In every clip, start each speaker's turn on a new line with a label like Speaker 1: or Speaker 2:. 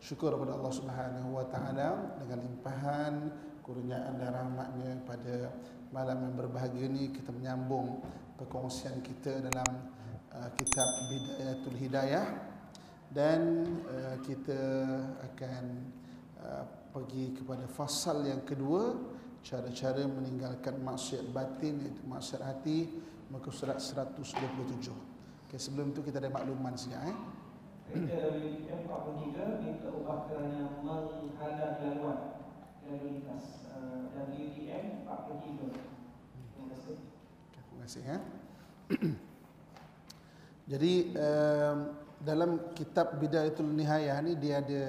Speaker 1: syukur kepada Allah Subhanahu wa taala dengan limpahan kurniaan dan rahmatnya pada malam yang berbahagia ini kita menyambung perkongsian kita dalam uh, kitab Bidayatul Hidayah dan uh, kita akan uh, pergi kepada fasal yang kedua cara-cara meninggalkan maksiat batin iaitu maksiat hati muka surat 127. Okey sebelum itu kita ada makluman sikit eh.
Speaker 2: Kereta dari M43 minta ubah kerana menghalang laluan lalu lintas dan UTM 43. Terima kasih.
Speaker 1: Terima kasih ya. Jadi um, dalam kitab Bidayatul Nihayah ni dia ada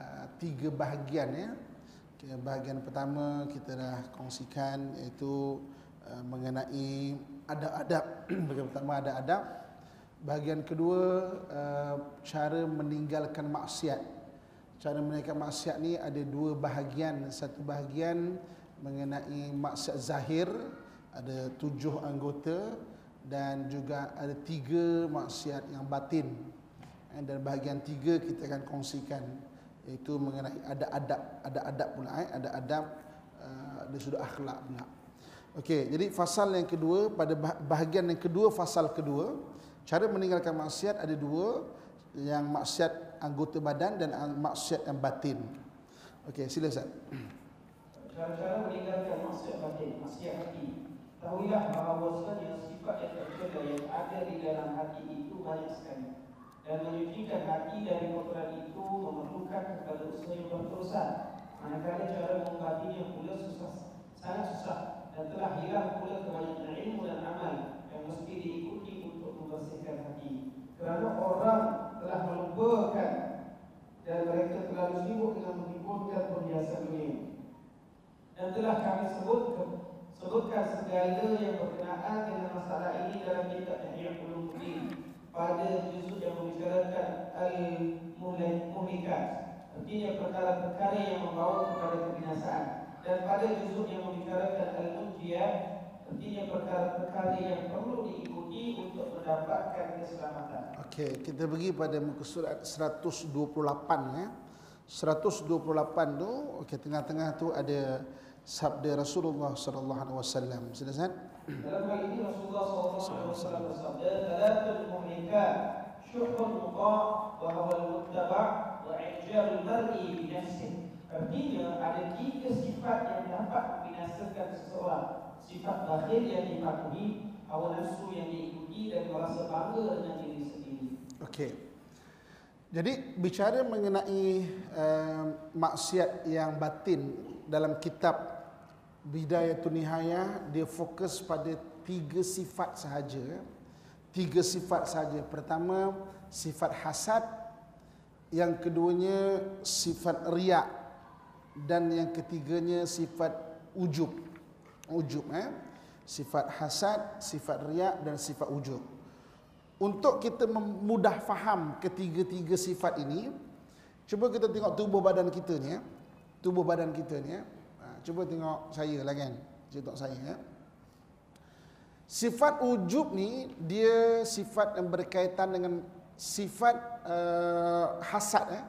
Speaker 1: uh, tiga bahagian ya. Okay, bahagian pertama kita dah kongsikan iaitu uh, mengenai adab-adab. bahagian pertama ada adab. Bahagian kedua uh, cara meninggalkan maksiat. Cara meninggalkan maksiat ni ada dua bahagian. Satu bahagian mengenai maksiat zahir ada tujuh anggota dan juga ada tiga maksiat yang batin. Dan bahagian tiga kita akan kongsikan iaitu mengenai ada adab, ada adab pula eh, ada adab uh, dari sudut akhlak pula. Okey, jadi fasal yang kedua pada bahagian yang kedua fasal kedua Cara meninggalkan maksiat ada dua, yang maksiat anggota badan dan maksiat yang batin. Okey, sila Ustaz.
Speaker 2: Cara-cara meninggalkan maksiat batin, maksiat hati. Tahuilah bahawa yang sifat yang tercela yang ada di dalam hati itu banyak sekali. Dan menyucikan hati dari kotoran itu memerlukan kepada usaha yang berterusan. Manakala cara mengobatinya pula susah, sangat susah dan telah hilang pula kebanyakan ilmu dan amal yang mesti diikuti membersihkan hati. Kerana orang telah melupakan dan mereka terlalu sibuk dengan menghiburkan perhiasan dunia dan telah kami sebut sebutkan segala yang berkenaan dengan masalah ini dalam kitab Ihya Ulumuddin pada juzuk yang membicarakan al-muhlikat artinya perkara-perkara yang membawa kepada kebinasaan. Dan pada juzuk yang membicarakan al-munjiyah artinya perkara-perkara yang perlu diikuti untuk mendapatkan keselamatan.
Speaker 1: Okey, kita pergi pada muka surat 128 ya. 128 tu okey tengah-tengah tu ada sabda Rasulullah sallallahu alaihi wasallam. Sila Zat.
Speaker 2: Dalam hal ini Rasulullah sallallahu alaihi wasallam bersabda, "Thalathul muhlikat syuhun muqa' wa huwa al-muttaba' wa i'jalul mar'i bi nafsihi." Artinya ada tiga sifat yang dapat membinasakan seseorang. Sifat bakhil yang dipatuhi, hawa nafsu yang diikuti dan merasa bangga dengan diri sendiri.
Speaker 1: Okey. Jadi bicara mengenai uh, maksiat yang batin dalam kitab Bidayatul Nihayah dia fokus pada tiga sifat sahaja. Tiga sifat sahaja. Pertama sifat hasad, yang keduanya sifat riak dan yang ketiganya sifat ujub. Ujub eh. Sifat hasad, sifat riak dan sifat ujub. Untuk kita mudah faham ketiga-tiga sifat ini, cuba kita tengok tubuh badan kita ni. Tubuh badan kita ni. Ha, cuba tengok saya lah kan. Cuba tengok saya ya. Sifat ujub ni dia sifat yang berkaitan dengan sifat uh, hasad eh.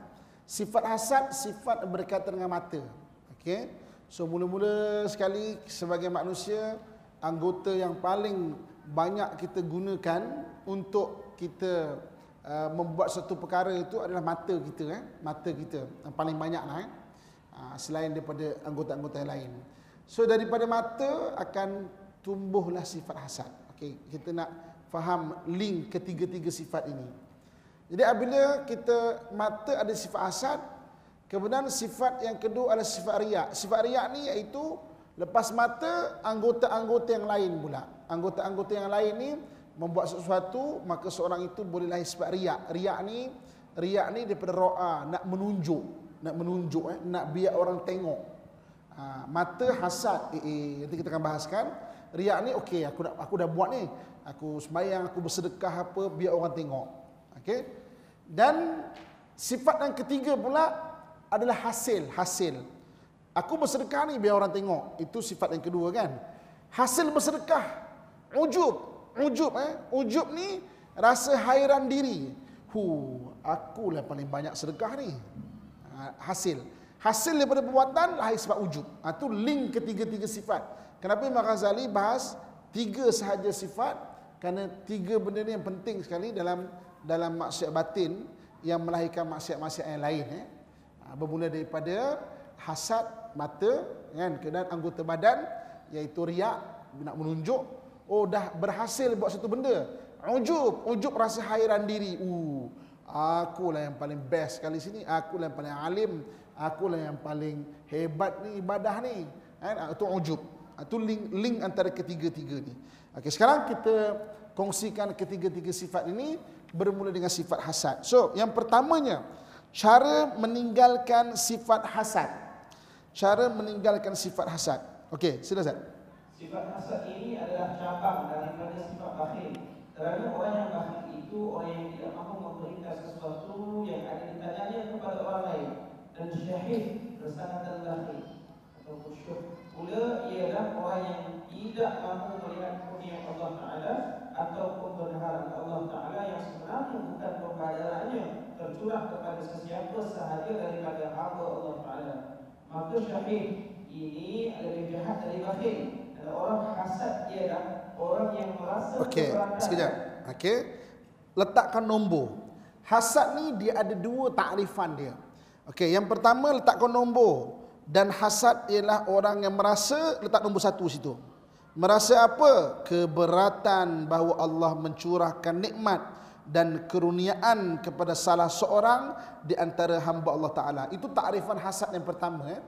Speaker 1: Sifat hasad sifat berkaitan dengan mata. Okey. So mula-mula sekali sebagai manusia anggota yang paling banyak kita gunakan untuk kita uh, membuat satu perkara itu adalah mata kita eh. Mata kita yang paling banyak lah eh. Uh, selain daripada anggota-anggota yang lain. So daripada mata akan tumbuhlah sifat hasad. Okey kita nak faham link ketiga-tiga sifat ini. Jadi apabila kita mata ada sifat hasad kemudian sifat yang kedua adalah sifat riak. Sifat riak ni iaitu lepas mata anggota-anggota yang lain pula. Anggota-anggota yang lain ni membuat sesuatu maka seorang itu boleh lahir sebab riak. Riak ni riak ni daripada roa nak menunjuk. Nak menunjuk eh. Nak biar orang tengok. Ha, mata hasad. Eh, eh nanti kita akan bahaskan. Riak ni okey aku dah aku dah buat ni. Aku sembahyang aku bersedekah apa biar orang tengok. Okey? Dan sifat yang ketiga pula adalah hasil. Hasil aku bersedekah ni biar orang tengok. Itu sifat yang kedua kan. Hasil bersedekah. Ujub. Ujub eh. Ujub ni rasa hairan diri. Hu aku lah paling banyak sedekah ni. Ha, hasil. Hasil daripada perbuatan lahir sebab ujub. Ha, tu link ketiga-tiga sifat. Kenapa Imam Ghazali bahas tiga sahaja sifat? Kerana tiga benda ni yang penting sekali dalam dalam maksiat batin yang melahirkan maksiat-maksiat yang lain eh. Ha, bermula daripada hasad mata kan? Dan anggota badan iaitu riak nak menunjuk oh dah berhasil buat satu benda. Ujub ujub rasa hairan diri. Uh akulah yang paling best kali sini. Akulah yang paling alim. Akulah yang paling hebat ni ibadah ni. Kan? Itu ujub. Itu link link antara ketiga-tiga ni. Okey sekarang kita kongsikan ketiga-tiga sifat ini bermula dengan sifat hasad. So yang pertamanya cara meninggalkan sifat hasad cara meninggalkan sifat hasad okey sila Ustaz
Speaker 2: Sifat hasad ini adalah cabang daripada sifat bakhil. Kerana orang yang bakhil itu orang yang tidak mahu memberikan sesuatu yang ada di tangannya kepada orang lain. Dan syahid kesanatan bakhil atau khusyuk. Pula ialah orang yang tidak mahu melihat kurnia Allah Ta'ala ataupun berharap Allah Ta'ala yang sebenarnya bukan pembayarannya tercurah kepada sesiapa sahaja daripada hamba Allah Ta'ala. Maka syahid ini adalah jahat dari bakhil orang hasad ialah orang yang merasa
Speaker 1: Okey, sekejap. Okey. Letakkan nombor. Hasad ni dia ada dua takrifan dia. Okey, yang pertama letakkan nombor dan hasad ialah orang yang merasa letak nombor satu situ. Merasa apa? Keberatan bahawa Allah mencurahkan nikmat dan keruniaan kepada salah seorang di antara hamba Allah Taala. Itu takrifan hasad yang pertama eh.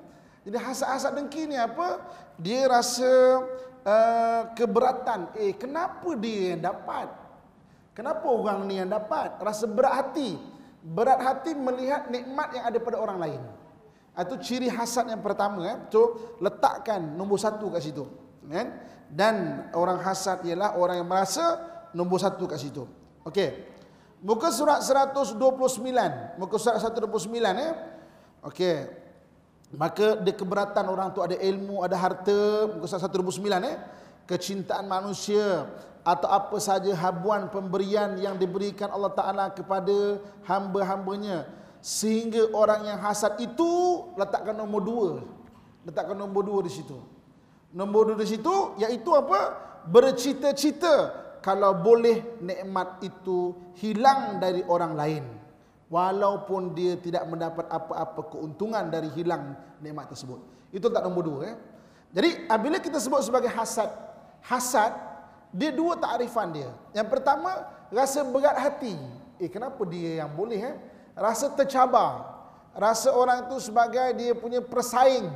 Speaker 1: Jadi hasad-hasad dengki ni apa? Dia rasa uh, keberatan. Eh, kenapa dia yang dapat? Kenapa orang ni yang dapat? Rasa berat hati. Berat hati melihat nikmat yang ada pada orang lain. Itu ciri hasad yang pertama. Eh. So, letakkan nombor satu kat situ. Eh. Dan orang hasad ialah orang yang merasa nombor satu kat situ. Okey. Muka surat 129. Muka surat 129. Eh. Okey. Maka dia keberatan orang tu ada ilmu, ada harta, muka surat 129 eh. Kecintaan manusia atau apa saja habuan pemberian yang diberikan Allah Taala kepada hamba-hambanya sehingga orang yang hasad itu letakkan nombor dua letakkan nombor dua di situ nombor dua di situ iaitu apa bercita-cita kalau boleh nikmat itu hilang dari orang lain walaupun dia tidak mendapat apa-apa keuntungan dari hilang nikmat tersebut. Itu tak nombor dua eh? jadi apabila kita sebut sebagai hasad hasad dia dua takrifan dia. Yang pertama rasa berat hati. Eh kenapa dia yang boleh eh? Rasa tercabar. Rasa orang tu sebagai dia punya persaing.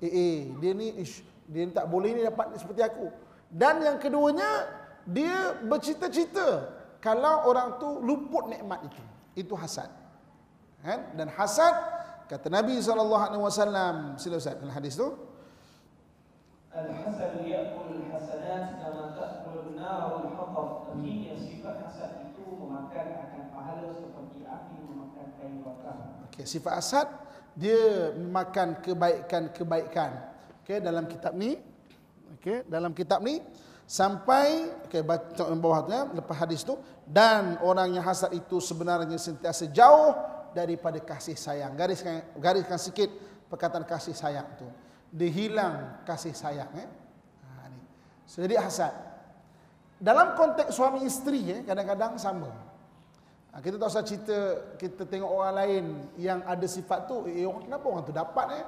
Speaker 1: Eh, eh dia ni ish, dia ni tak boleh ni dapat seperti aku. Dan yang keduanya dia bercita-cita kalau orang tu luput nikmat itu itu hasad kan dan hasad kata Nabi SAW sila Ustaz dalam hadis tu
Speaker 2: Al-hasad ya'kul hasanat kama ta'kul nar al-hatab. Artinya sifat hasad itu memakan akan pahala seperti api memakan kayu bakar.
Speaker 1: Okey, sifat hasad dia memakan kebaikan-kebaikan. Okey, dalam kitab ni okey, dalam kitab ni sampai yang bawah tu ya, lepas hadis tu dan orang yang hasad itu sebenarnya sentiasa jauh daripada kasih sayang. Gariskan gariskan sikit perkataan kasih sayang tu dia hilang kasih sayang eh. Ha, ni. So, jadi hasad. Dalam konteks suami isteri eh, kadang-kadang sama. Ha, kita tak usah cerita kita tengok orang lain yang ada sifat tu, eh kenapa orang tu dapat eh?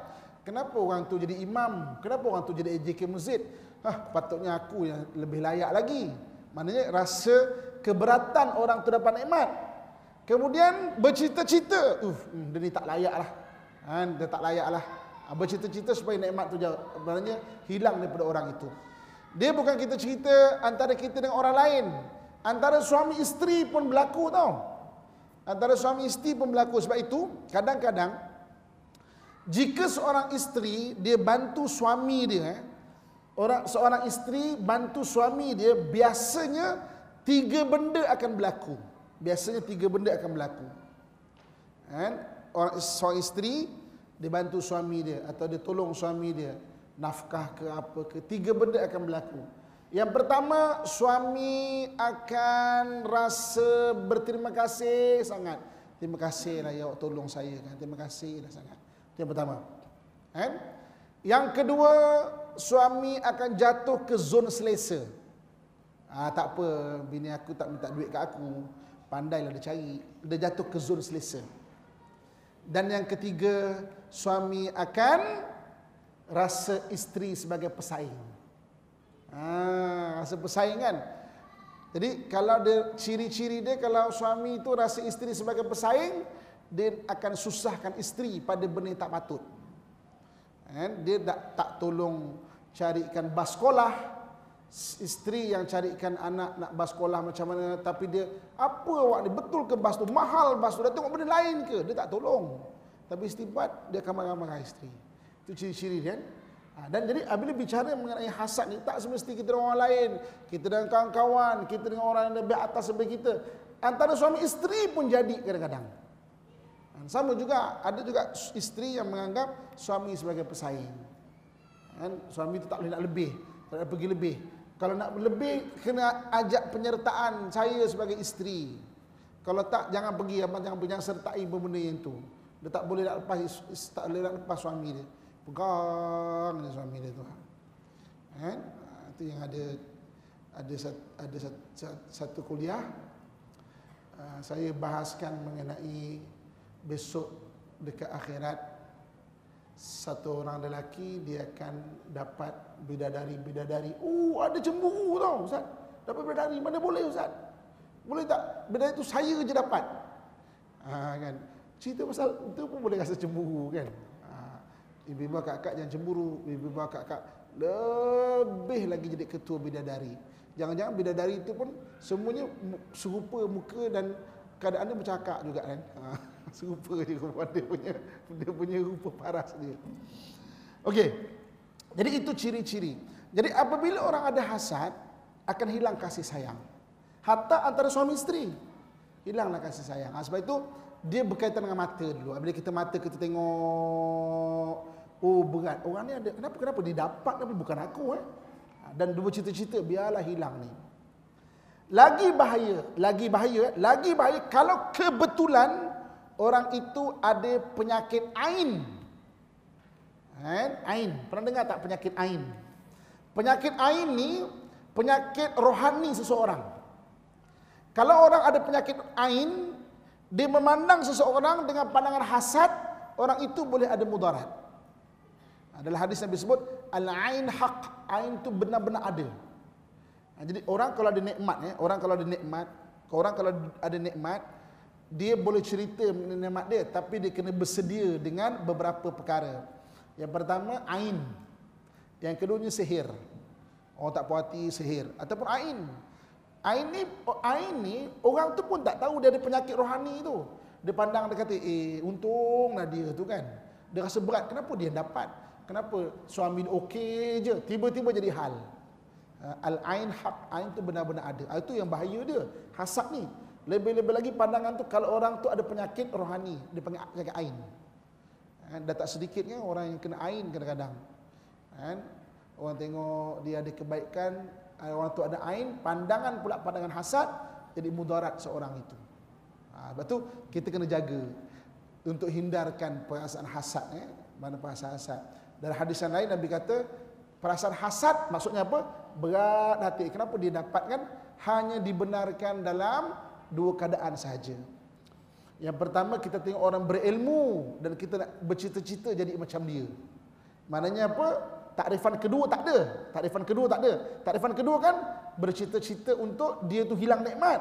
Speaker 1: Kenapa orang tu jadi imam? Kenapa orang tu jadi AJK masjid? Hah, patutnya aku yang lebih layak lagi. Maknanya rasa keberatan orang tu dapat nikmat. Kemudian bercita-cita, uh, dia ni tak layak lah. Ha, dia tak layak lah. Ah, bercita-cita supaya nikmat tu maknanya hilang daripada orang itu. Dia bukan kita cerita antara kita dengan orang lain. Antara suami isteri pun berlaku tau. Antara suami isteri pun berlaku. Sebab itu, kadang-kadang, jika seorang isteri, dia bantu suami dia, eh, orang seorang isteri bantu suami dia, biasanya tiga benda akan berlaku. Biasanya tiga benda akan berlaku. Kan? Orang, seorang isteri, dia bantu suami dia atau dia tolong suami dia nafkah ke apa ke tiga benda akan berlaku Yang pertama, suami akan rasa berterima kasih sangat. Terima kasih lah ya tolong saya kan. Terima kasih lah sangat. Itu yang pertama. Kan? Yang kedua, suami akan jatuh ke zon selesa. Ah, tak apa, bini aku tak minta duit kat aku. Pandailah dia cari. Dia jatuh ke zon selesa. Dan yang ketiga, suami akan rasa isteri sebagai pesaing. Ha, rasa persaingan. Jadi kalau dia ciri-ciri dia kalau suami itu rasa isteri sebagai pesaing, dia akan susahkan isteri pada benda yang tak patut. And dia tak, tak tolong carikan bas sekolah. Isteri yang carikan anak nak bas sekolah macam mana tapi dia apa awak ni betul ke bas tu mahal bas tu dah tengok benda lain ke dia tak tolong. Tapi istibat dia akan marah-marah isteri. Itu ciri-ciri. Kan? Ha, dan jadi apabila bicara mengenai hasad ni tak semesti kita dengan orang lain, kita dengan kawan-kawan, kita dengan orang yang lebih atas daripada kita. Antara suami isteri pun jadi kadang-kadang. Ha, sama juga ada juga isteri yang menganggap suami sebagai pesaing. Kan suami itu tak boleh nak lebih, tak boleh pergi lebih. Kalau nak lebih kena ajak penyertaan saya sebagai isteri. Kalau tak jangan pergi jangan jangan sertai benda yang itu. Dia tak boleh nak lepas tak boleh nak lepas suami dia pegang dia suami dia tu. Kan? Itu yang ada ada satu, ada satu kuliah uh, saya bahaskan mengenai besok dekat akhirat satu orang lelaki dia akan dapat bidadari-bidadari. Oh, ada cemburu tau Ustaz. Dapat bidadari mana boleh Ustaz? Boleh tak? Bidadari itu saya je dapat. Ha, kan? Cerita pasal itu pun boleh rasa cemburu kan? ibu-ibu kakak yang cemburu, ibu-ibu kakak lebih lagi jadi ketua bidadari. Jangan-jangan bidadari itu pun semuanya serupa muka dan keadaannya bercakap juga kan. Ha, serupa juga dia punya dia punya rupa paras dia. Okey. Jadi itu ciri-ciri. Jadi apabila orang ada hasad akan hilang kasih sayang. Hatta antara suami isteri hilanglah kasih sayang. Ha, sebab itu dia berkaitan dengan mata dulu. Apabila kita mata kita tengok Oh berat. Orang ni ada kenapa kenapa dia dapat tapi bukan aku eh. Dan dua cita-cita biarlah hilang ni. Lagi bahaya, lagi bahaya, lagi bahaya kalau kebetulan orang itu ada penyakit ain. Kan? Ain. Pernah dengar tak penyakit ain? Penyakit ain ni penyakit rohani seseorang. Kalau orang ada penyakit ain, dia memandang seseorang dengan pandangan hasad, orang itu boleh ada mudarat. Adalah hadis Nabi sebut al-ain haq. Ain itu benar-benar ada. Jadi orang kalau ada nikmat ya, orang kalau ada nikmat, orang kalau ada nikmat, dia boleh cerita nikmat dia tapi dia kena bersedia dengan beberapa perkara. Yang pertama ain. Yang keduanya sihir. Orang tak puas hati sihir ataupun ain. Ain ni ain ni orang tu pun tak tahu dia ada penyakit rohani tu. Dia pandang dia kata eh untunglah dia tu kan. Dia rasa berat kenapa dia dapat? Kenapa suami okey je tiba-tiba jadi hal. Uh, Al-ain hak ain tu benar-benar ada. Ah, itu yang bahaya dia. Hasad ni. Lebih-lebih lagi pandangan tu kalau orang tu ada penyakit rohani, dia panggil penyakit ain. Kan dah tak sedikit kan orang yang kena ain kadang-kadang. Kan? Orang tengok dia ada kebaikan, ah, orang tu ada ain, pandangan pula pandangan hasad jadi mudarat seorang itu. Ha, sebab tu kita kena jaga untuk hindarkan perasaan hasad eh. Mana perasaan hasad? Dan hadis yang lain Nabi kata perasaan hasad maksudnya apa? Berat hati. Kenapa dia dapatkan? Hanya dibenarkan dalam dua keadaan sahaja. Yang pertama kita tengok orang berilmu dan kita nak bercita-cita jadi macam dia. Maknanya apa? Takrifan kedua tak ada. Takrifan kedua tak ada. Takrifan kedua kan bercita-cita untuk dia tu hilang nikmat.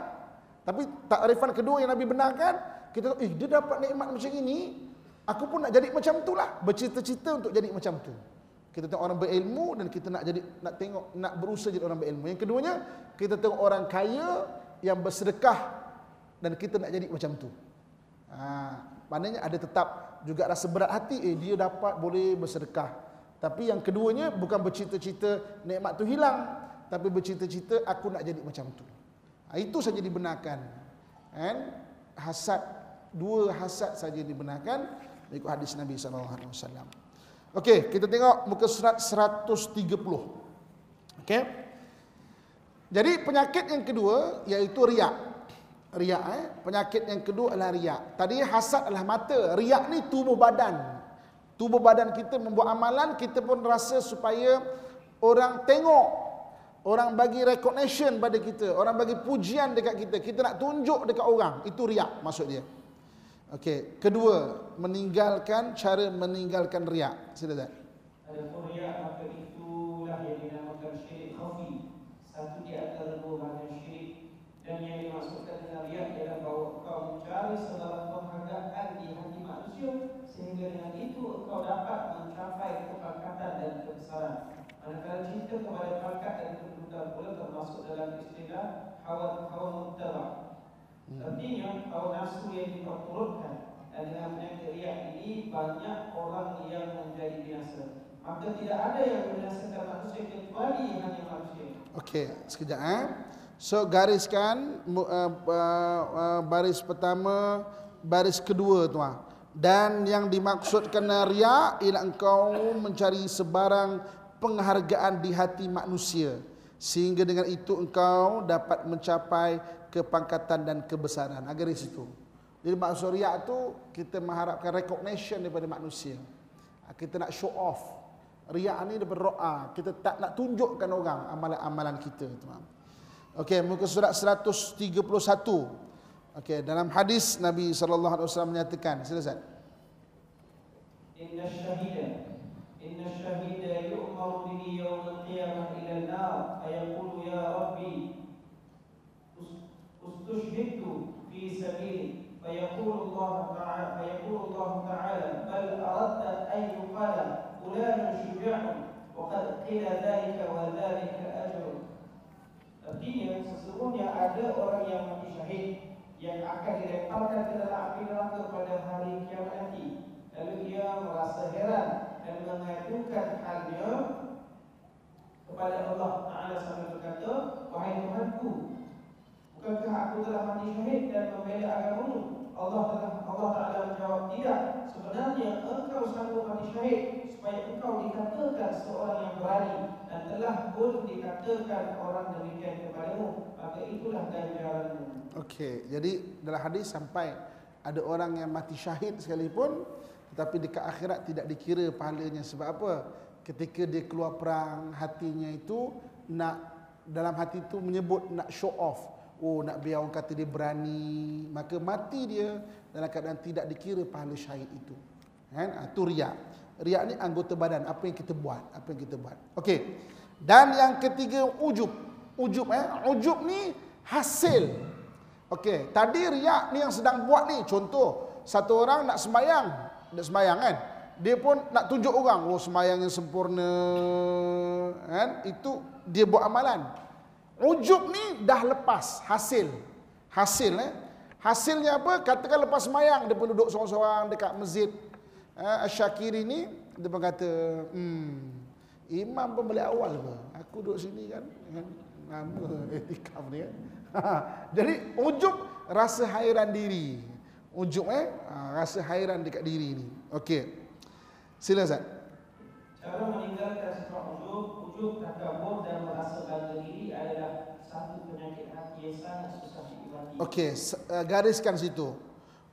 Speaker 1: Tapi takrifan kedua yang Nabi benarkan, kita eh dia dapat nikmat macam ini, Aku pun nak jadi macam tu lah. Bercita-cita untuk jadi macam tu. Kita tengok orang berilmu dan kita nak jadi nak tengok nak berusaha jadi orang berilmu. Yang keduanya, kita tengok orang kaya yang bersedekah dan kita nak jadi macam tu. Ha, maknanya ada tetap juga rasa berat hati eh dia dapat boleh bersedekah. Tapi yang keduanya bukan bercita-cita nikmat tu hilang, tapi bercita-cita aku nak jadi macam tu. Ha, itu saja dibenarkan. Kan? Hasad dua hasad saja dibenarkan Ikut hadis Nabi SAW. Okey, kita tengok muka surat 130. Okey. Jadi penyakit yang kedua iaitu riak. Riak eh. Penyakit yang kedua adalah riak. Tadi hasad adalah mata. Riak ni tubuh badan. Tubuh badan kita membuat amalan, kita pun rasa supaya orang tengok. Orang bagi recognition pada kita. Orang bagi pujian dekat kita. Kita nak tunjuk dekat orang. Itu riak maksud dia. Okey. Kedua, meninggalkan cara meninggalkan riak. Sila tak?
Speaker 2: Ada riak maka itulah yang dinamakan syirik khafi. Satu di antara dua bahagian syirik dan yang dimaksudkan dengan riak ialah bahawa kau mencari segala penghargaan di hati manusia sehingga dengan itu engkau dapat mencapai kepangkatan dan kebesaran. Manakala cinta kepada pangkat dan kedudukan pula termasuk dalam istilah hawa hawa muttaba. Artinya hawa nafsu yang diperturutkan dan dengan penyakit riak ini banyak orang yang menjadi binasa. Maka tidak ada yang membinasakan manusia kecuali hanya manusia.
Speaker 1: Okey, sekejap eh. So gariskan uh, uh, uh, baris pertama, baris kedua tuan. Dan yang dimaksudkan riak ialah engkau mencari sebarang penghargaan di hati manusia sehingga dengan itu engkau dapat mencapai kepangkatan dan kebesaran. Agar di situ. Jadi maksud riak tu kita mengharapkan recognition daripada manusia. Kita nak show off. Riak ni daripada ro'a. Kita tak nak tunjukkan orang amalan-amalan kita. Tuan. Okey, muka surat 131. Okey, dalam hadis Nabi sallallahu alaihi wasallam menyatakan, sila Ustaz.
Speaker 2: إن الشهيد إن الشهيد يؤمر به يوم القيامة إلى النار فيقول يا ربي أس- استشهدت في سبيلك فيقول الله تعالى فيقول الله تعالى بل أردت أن يقال فلان شجاع وقد قيل ذلك وذلك أجر Artinya sesungguhnya ada orang yang mati syahid yang akan dilemparkan ke dalam api neraka pada hari kiamat nanti. Lalu dia merasa heran dan mengadukan halnya kepada Allah Taala sambil berkata, wahai Tuhanku, bukankah aku telah mati syahid dan membela agamamu? Allah telah Allah Taala menjawab tidak. Sebenarnya engkau sanggup mati syahid supaya engkau dikatakan seorang yang berani dan telah pun dikatakan orang demikian kepadamu. Maka itulah ganjaranmu.
Speaker 1: Okey, jadi dalam hadis sampai ada orang yang mati syahid sekalipun tetapi dekat akhirat tidak dikira pahalanya sebab apa? Ketika dia keluar perang hatinya itu nak dalam hati itu menyebut nak show off. Oh nak biar orang kata dia berani, maka mati dia dalam keadaan tidak dikira pahala syahid itu. Kan? Ha, itu riak. Riak ni anggota badan, apa yang kita buat, apa yang kita buat. Okey. Dan yang ketiga ujub. Ujub eh, ujub ni hasil Okey, tadi riak ni yang sedang buat ni contoh satu orang nak sembahyang, nak sembahyang kan. Dia pun nak tunjuk orang, oh sembahyang yang sempurna kan. Itu dia buat amalan. Ujub ni dah lepas hasil. Hasil eh. Hasilnya apa? Katakan lepas sembahyang dia pun duduk seorang-seorang dekat masjid eh, Asyakiri ni dia pun kata, hmm, imam pun balik awal apa? Aku duduk sini kan, kan nama etikaf ni kan. Jadi ujub rasa hairan diri. Ujub eh ha, rasa hairan dekat diri ni. Okey. Sila Ustaz.
Speaker 2: Cara meninggalkan sifat ujub, ujub takabur dan merasa bangga diri adalah satu penyakit hati yang sangat susah diubati.
Speaker 1: Okey, uh, gariskan situ.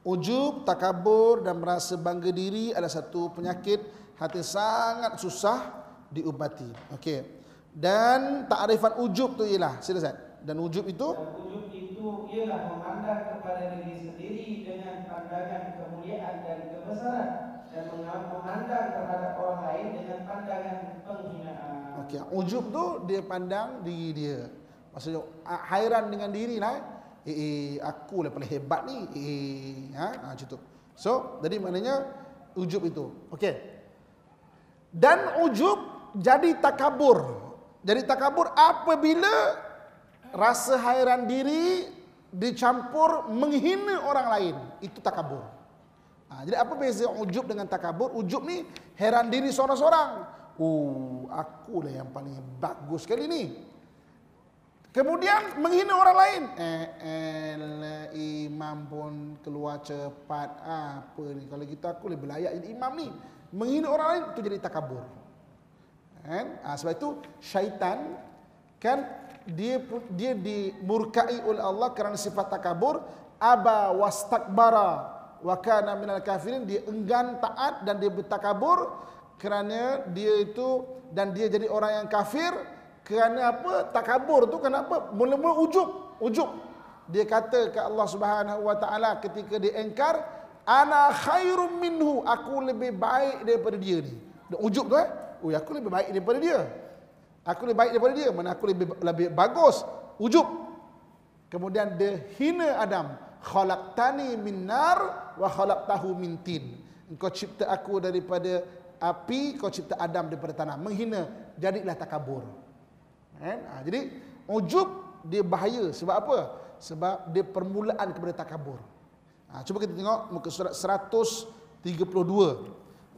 Speaker 1: Ujub, takabur dan merasa bangga diri adalah satu penyakit hati sangat susah diubati. Okey. Dan takrifan ujub tu ialah, sila Ustaz. Dan ujub itu
Speaker 2: Dan ujub itu ialah memandang kepada diri sendiri dengan pandangan kemuliaan dan kebesaran dan memandang terhadap orang lain dengan pandangan penghinaan.
Speaker 1: Okey, ujub tu dia pandang diri dia. Maksudnya hairan dengan diri lah. Eh, eh aku lah paling hebat ni. Eh, eh ha, ha macam tu. So, jadi maknanya ujub itu. Okey. Dan ujub jadi takabur. Jadi takabur apabila rasa hairan diri dicampur menghina orang lain. Itu takabur. Ha, jadi apa beza ujub dengan takabur? Ujub ni heran diri seorang-seorang. Oh, aku lah yang paling bagus kali ni. Kemudian menghina orang lain. Eh, eh, imam pun keluar cepat. Apa ni? Kalau gitu aku lebih layak jadi imam ni. Menghina orang lain itu jadi takabur. Kan? Ha, sebab itu syaitan kan dia dia dimurkai oleh Allah kerana sifat takabur aba wastakbara wa kana minal kafirin dia enggan taat dan dia bertakabur kerana dia itu dan dia jadi orang yang kafir kerana apa takabur tu kenapa mula-mula ujub ujub dia kata ke Allah Subhanahu wa taala ketika dia engkar ana khairum minhu aku lebih baik daripada dia ni dia ujub tu eh oh aku lebih baik daripada dia Aku lebih baik daripada dia. Mana aku lebih lebih bagus. Ujub. Kemudian dia hina Adam. Khalaqtani min nar wa khalaqtahu min tin. Engkau cipta aku daripada api, kau cipta Adam daripada tanah. Menghina. Jadilah takabur. Kan? Ha, jadi ujub dia bahaya. Sebab apa? Sebab dia permulaan kepada takabur. Ha, cuba kita tengok muka surat 132.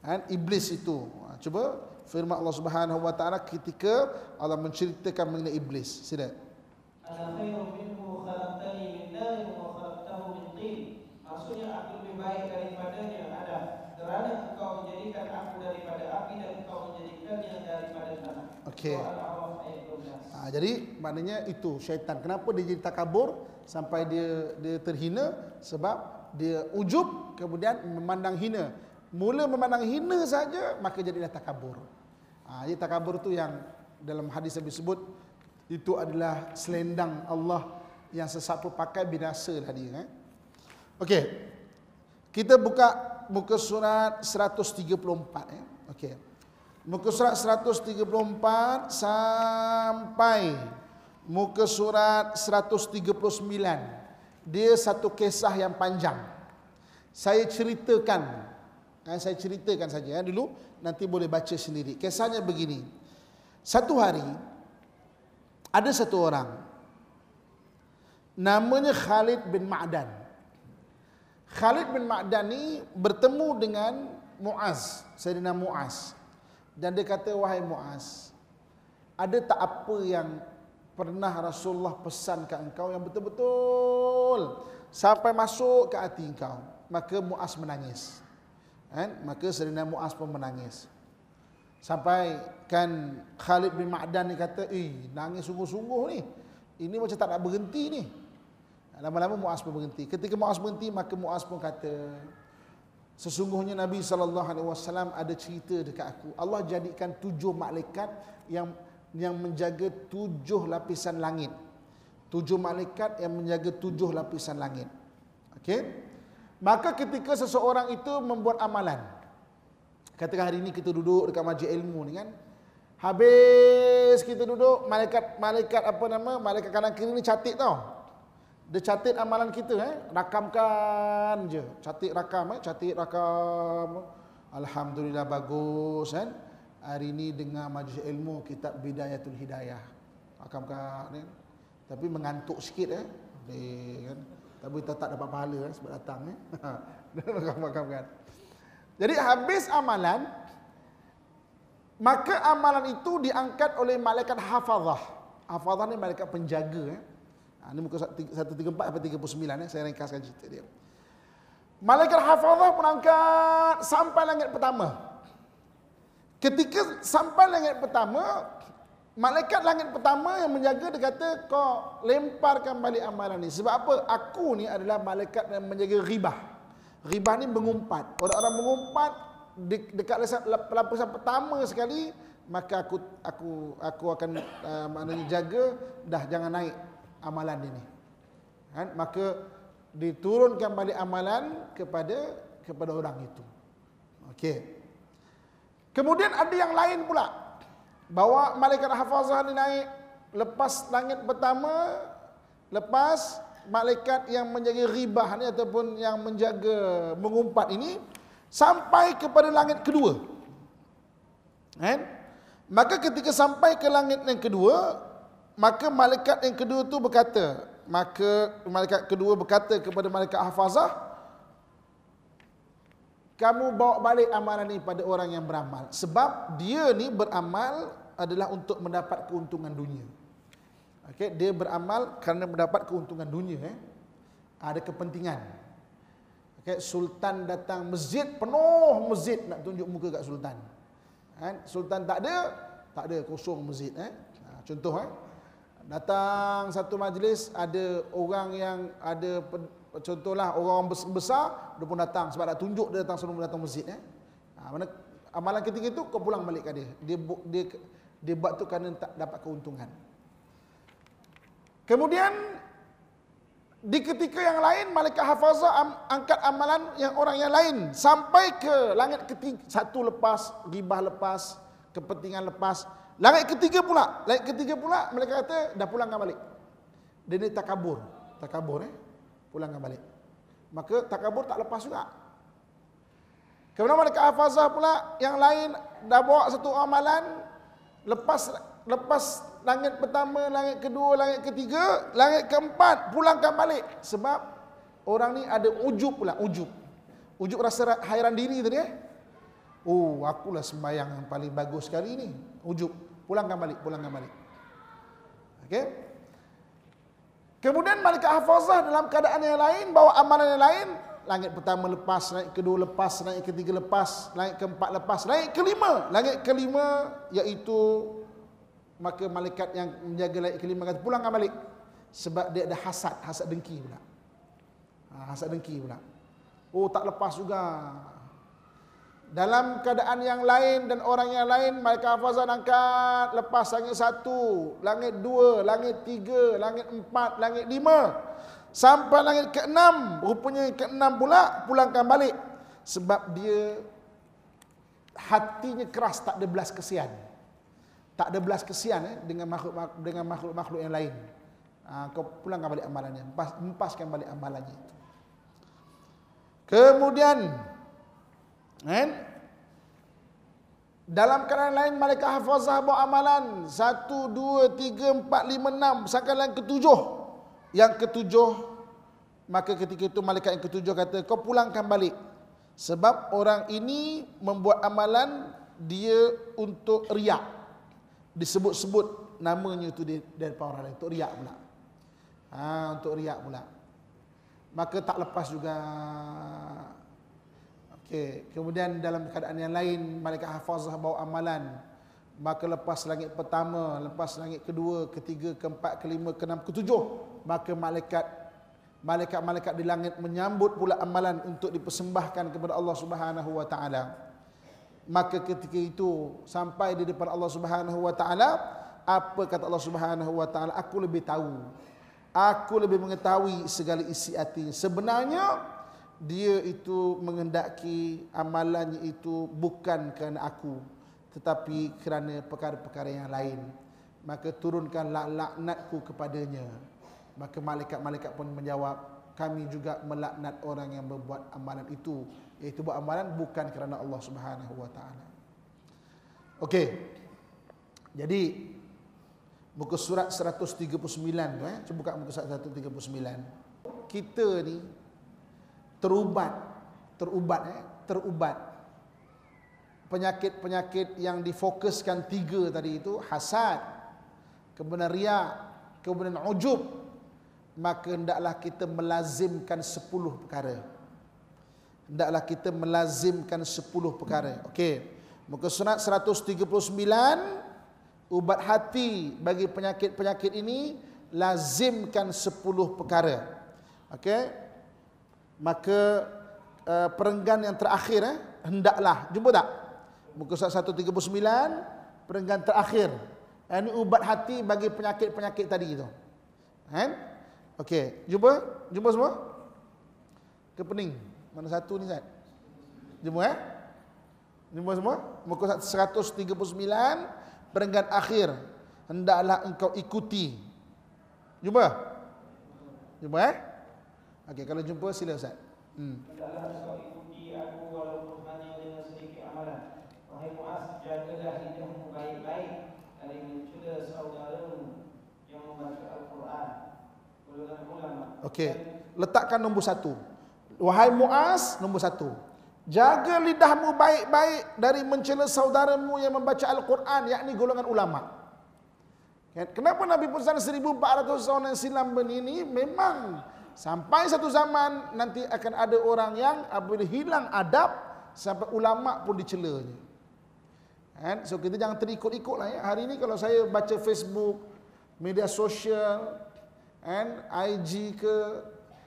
Speaker 1: Kan? Iblis itu. Ha, cuba firman Allah Subhanahu wa taala ketika Allah menceritakan mengenai iblis. Sila.
Speaker 2: Tin. Maksudnya aku lebih baik daripadanya. Kerana engkau menjadikan aku daripada api dan engkau menjadikannya daripada tanah.
Speaker 1: Okey.
Speaker 2: Surah Al-A'raf ayat 12.
Speaker 1: Ha, jadi maknanya itu syaitan. Kenapa dia jadi takabur sampai dia dia terhina? Sebab dia ujub kemudian memandang hina. Mula memandang hina saja maka jadilah takabur. Ha, jadi takabur tu yang dalam hadis Nabi sebut itu adalah selendang Allah yang sesiapa pakai binasa lah dia. Eh? Okey. Kita buka muka surat 134 eh. Okey. Muka surat 134 sampai muka surat 139. Dia satu kisah yang panjang. Saya ceritakan. Eh, saya ceritakan saja eh, dulu nanti boleh baca sendiri. Kisahnya begini. Satu hari ada satu orang namanya Khalid bin Ma'dan. Khalid bin Ma'dan ni bertemu dengan Muaz, Sayyidina Muaz. Dan dia kata, wahai Muaz, ada tak apa yang pernah Rasulullah pesan ke engkau yang betul-betul sampai masuk ke hati engkau? Maka Muaz menangis. Kan? Maka Sayyidina Muaz pun menangis. Sampai kan Khalid bin Ma'dan ni kata, eh nangis sungguh-sungguh ni. Ini macam tak nak berhenti ni. Lama-lama Muaz pun berhenti. Ketika Muaz berhenti, maka Muaz pun kata, Sesungguhnya Nabi SAW ada cerita dekat aku. Allah jadikan tujuh malaikat yang yang menjaga tujuh lapisan langit. Tujuh malaikat yang menjaga tujuh lapisan langit. Okey? Maka ketika seseorang itu membuat amalan. Katakan hari ini kita duduk dekat majlis ilmu ni kan. Habis kita duduk, malaikat malaikat apa nama? Malaikat kanan kiri ni catat tau. Dia catat amalan kita eh, rakamkan je. Catat rakam eh, catat rakam. Alhamdulillah bagus kan. Hari ini dengar majlis ilmu kitab Bidayatul Hidayah. Rakamkan ni. Tapi mengantuk sikit eh. Dia, kan. Tapi kita tak dapat pahala eh, sebab datang eh. Rakam-rakamkan. Jadi habis amalan maka amalan itu diangkat oleh malaikat hafazah. Hafazah ni malaikat penjaga eh. Ha, ini muka 134 sampai 39 eh. Saya ringkaskan cerita dia. Malaikat hafazah pun angkat sampai langit pertama. Ketika sampai langit pertama, malaikat langit pertama yang menjaga dia kata kau lemparkan balik amalan ni. Sebab apa? Aku ni adalah malaikat yang menjaga ribah. Ribah ni mengumpat. Orang-orang mengumpat de dekat lapisan pertama sekali, maka aku aku aku akan uh, maknanya jaga dah jangan naik amalan ini. Kan? Maka diturunkan balik amalan kepada kepada orang itu. Okey. Kemudian ada yang lain pula. Bawa malaikat hafazah ni naik lepas langit pertama, lepas malaikat yang menjaga ribah ni ataupun yang menjaga mengumpat ini sampai kepada langit kedua. Kan? Maka ketika sampai ke langit yang kedua, maka malaikat yang kedua tu berkata, maka malaikat kedua berkata kepada malaikat hafazah, kamu bawa balik amalan ini pada orang yang beramal. Sebab dia ni beramal adalah untuk mendapat keuntungan dunia. Okay, dia beramal kerana mendapat keuntungan dunia. Eh. Ada kepentingan. Okay, Sultan datang masjid, penuh masjid nak tunjuk muka kat Sultan. Kan? Sultan tak ada, tak ada kosong masjid. Eh. Ha, contoh, eh. Datang satu majlis ada orang yang ada contohlah orang besar dia pun datang sebab nak tunjuk dia datang sebelum datang masjid eh. Ha, mana amalan ketiga itu kau pulang balik ke dia. Dia dia dia buat tu kerana tak dapat keuntungan. Kemudian di ketika yang lain malaikat hafazah angkat amalan yang orang yang lain sampai ke langit ketiga satu lepas gibah lepas kepentingan lepas langit ketiga pula langit ketiga pula mereka kata dah pulangkan balik dia ni takabur takabur eh pulangkan balik maka takabur tak lepas juga kemudian malaikat hafazah pula yang lain dah bawa satu amalan lepas lepas langit pertama, langit kedua, langit ketiga, langit keempat pulangkan balik sebab orang ni ada ujub pula, ujub. Ujub rasa hairan diri tadi eh. Oh, akulah sembahyang yang paling bagus sekali ni. Ujub. Pulangkan balik, pulangkan balik. Okey. Kemudian malaikat hafazah dalam keadaan yang lain bawa amalan yang lain, langit pertama lepas, langit kedua lepas, langit ketiga lepas, langit keempat lepas, langit kelima. Langit kelima iaitu maka malaikat yang menjaga langit kelima kata pulangkan balik sebab dia ada hasad hasad dengki pula ha, hasad dengki pula oh tak lepas juga dalam keadaan yang lain dan orang yang lain malaikat hafazan angkat lepas langit satu langit dua langit tiga langit empat langit lima sampai langit keenam rupanya keenam pula pulangkan balik sebab dia hatinya keras tak ada belas kesian tak ada belas kesian eh, dengan makhluk dengan makhluk-makhluk yang lain. Ha, kau pulangkan balik amalannya, empas, empaskan balik amalannya itu. Kemudian, kan? Dalam keadaan lain malaikat hafazah bawa amalan satu, dua, tiga, empat, lima, enam sampai yang ketujuh. Yang ketujuh maka ketika itu malaikat yang ketujuh kata kau pulangkan balik sebab orang ini membuat amalan dia untuk riak disebut-sebut namanya itu dari para orang lain untuk riak pula. Ha, untuk riak pula. Maka tak lepas juga. Okey, kemudian dalam keadaan yang lain malaikat hafazah bawa amalan. Maka lepas langit pertama, lepas langit kedua, ketiga, keempat, kelima, keenam, ketujuh, maka malaikat malaikat-malaikat di langit menyambut pula amalan untuk dipersembahkan kepada Allah Subhanahu wa taala. Maka ketika itu sampai di depan Allah Subhanahu wa taala apa kata Allah Subhanahu wa taala? Aku lebih tahu. Aku lebih mengetahui segala isi hati. Sebenarnya dia itu mengendaki amalannya itu bukan kerana aku tetapi kerana perkara-perkara yang lain maka turunkan laknatku kepadanya maka malaikat-malaikat pun menjawab kami juga melaknat orang yang berbuat amalan itu iaitu buat amalan bukan kerana Allah Subhanahu wa taala. Okey. Jadi muka surat 139 tu eh cuba buka muka surat 139. Kita ni terubat terubat eh terubat penyakit-penyakit yang difokuskan tiga tadi itu hasad, kemudian riak, kemudian ujub, maka hendaklah kita melazimkan sepuluh perkara. Hendaklah kita melazimkan sepuluh perkara. Okey. Muka surat 139 ubat hati bagi penyakit-penyakit ini lazimkan sepuluh perkara. Okey. Maka uh, perenggan yang terakhir eh, hendaklah jumpa tak? Muka surat 139 perenggan terakhir. Ini ubat hati bagi penyakit-penyakit tadi itu. Kan? Eh? Okey, jumpa? Jumpa semua? Ke pening? Mana satu ni Zat? Jumpa eh? Jumpa semua? Muka 139 perenggan akhir hendaklah engkau ikuti. Jumpa? Jumpa eh? Okey, kalau jumpa sila Ustaz.
Speaker 2: Hmm. Aku walaupun hanya dengan sedikit amalan. Wahai Muaz, jagalah hidupmu baik-baik dari mencela saudaramu yang membaca Al-Quran.
Speaker 1: Okey, letakkan nombor satu. Wahai Muaz, nombor satu. Jaga lidahmu baik-baik dari mencela saudaramu yang membaca Al-Quran, yakni golongan ulama. Kenapa Nabi pesan 1400 tahun yang silam ini memang sampai satu zaman nanti akan ada orang yang apabila hilang adab sampai ulama pun dicelanya. So kita jangan terikut-ikut lah ya. Hari ini kalau saya baca Facebook, media sosial, and IG ke,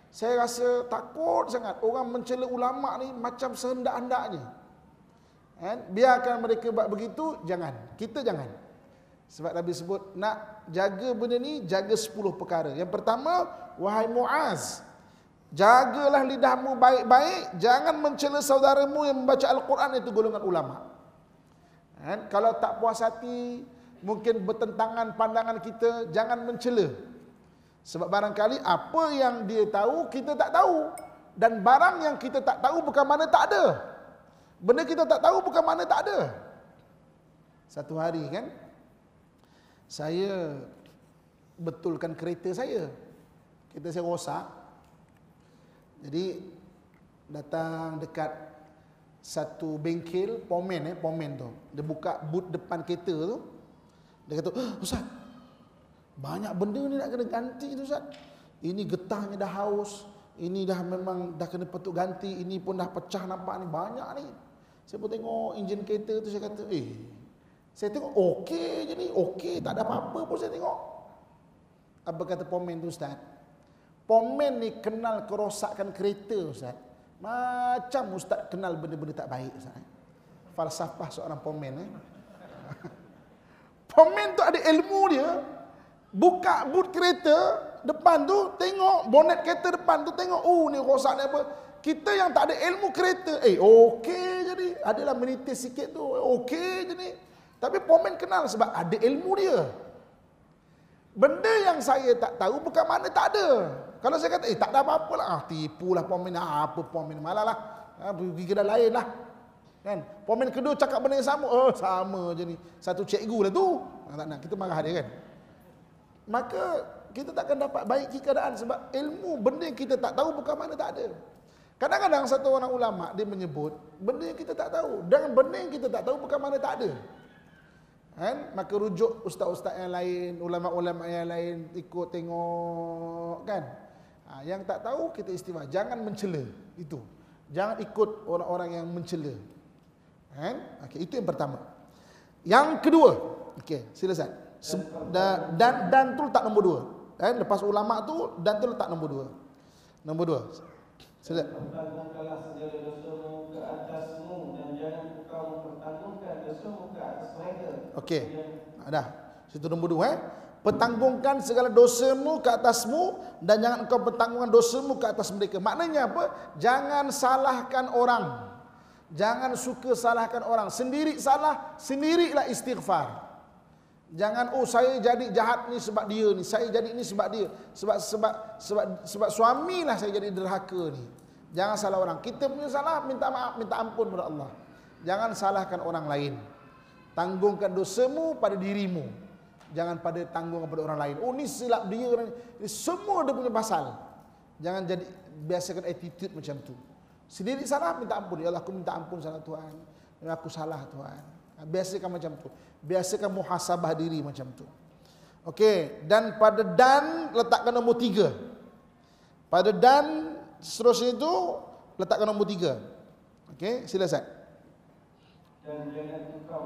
Speaker 1: saya rasa takut sangat orang mencela ulama ni macam sehendak-hendaknya. Kan? Biarkan mereka buat begitu, jangan. Kita jangan. Sebab Nabi sebut, nak jaga benda ni, jaga 10 perkara. Yang pertama, wahai Muaz, jagalah lidahmu baik-baik, jangan mencela saudaramu yang membaca Al-Quran itu golongan ulama. Kan? Kalau tak puas hati, mungkin bertentangan pandangan kita, jangan mencela. Sebab barangkali apa yang dia tahu, kita tak tahu. Dan barang yang kita tak tahu bukan mana tak ada. Benda kita tak tahu bukan mana tak ada. Satu hari kan, saya betulkan kereta saya. Kereta saya rosak. Jadi datang dekat satu bengkel pomen eh pomen tu. Dia buka boot depan kereta tu. Dia kata, oh, "Ustaz, banyak benda ni nak kena ganti tu Ustaz. Ini getahnya dah haus, ini dah memang dah kena petuk ganti, ini pun dah pecah nampak ni banyak ni." Saya pun tengok enjin kereta tu saya kata, eh, saya tengok okey je ni, okey, tak ada apa-apa pun saya tengok. Apa kata pomen tu Ustaz? Pomen ni kenal kerosakan kereta Ustaz. Macam Ustaz kenal benda-benda tak baik Ustaz. Falsafah seorang pomen eh. Pomen tu ada ilmu dia. Buka boot kereta depan tu, tengok bonet kereta depan tu, tengok, oh ni rosak ni apa. Kita yang tak ada ilmu kereta, eh okey jadi. Adalah menitis sikit tu, okey je ni. Tapi pomen kenal sebab ada ilmu dia. Benda yang saya tak tahu bukan mana tak ada. Kalau saya kata, eh tak ada apa-apa lah. Ah, tipulah pomen, ah, apa pomen, malah lah. Ah, pergi kedai lain lah. Kan? Pomen kedua cakap benda yang sama. Oh, sama je ni. Satu cikgu lah tu. Ah, tak nak, kita marah dia kan. Maka kita takkan dapat baiki keadaan sebab ilmu benda yang kita tak tahu bukan mana tak ada. Kadang-kadang satu orang ulama dia menyebut benda yang kita tak tahu dan benda yang kita tak tahu bukan mana tak ada. Kan? Maka rujuk ustaz-ustaz yang lain, ulama-ulama yang lain ikut tengok kan. Ha, yang tak tahu kita istimewa, jangan mencela itu. Jangan ikut orang-orang yang mencela. Kan? Okey, itu yang pertama. Yang kedua, okey, silakan. Dan, dan dan tu letak nombor dua. Kan? Lepas ulama tu dan tu letak nombor dua. Nombor dua. Sila. Okey. Dah. Situ nombor dua eh. Pertanggungkan segala dosamu ke atasmu dan jangan engkau pertanggungkan dosamu ke atas mereka. Maknanya apa? Jangan salahkan orang. Jangan suka salahkan orang. Sendiri salah, sendirilah istighfar. Jangan oh saya jadi jahat ni sebab dia ni, saya jadi ni sebab dia. Sebab sebab sebab sebab suamilah saya jadi derhaka ni. Jangan salah orang. Kita punya salah minta maaf, minta ampun kepada Allah. Jangan salahkan orang lain. Tanggungkan dosamu pada dirimu. Jangan pada tanggung kepada orang lain. Oh ni silap dia orang ni. Semua dia punya pasal. Jangan jadi biasakan attitude macam tu. Sendiri salah minta ampun. Ya Allah aku minta ampun salah Tuhan. Ya aku salah Tuhan. Biasakan macam tu. Biasakan muhasabah diri macam tu. Okey, dan pada dan letakkan nombor tiga. Pada dan seterusnya itu letakkan nombor tiga. Okey, sila Ustaz.
Speaker 2: Dan jangan engkau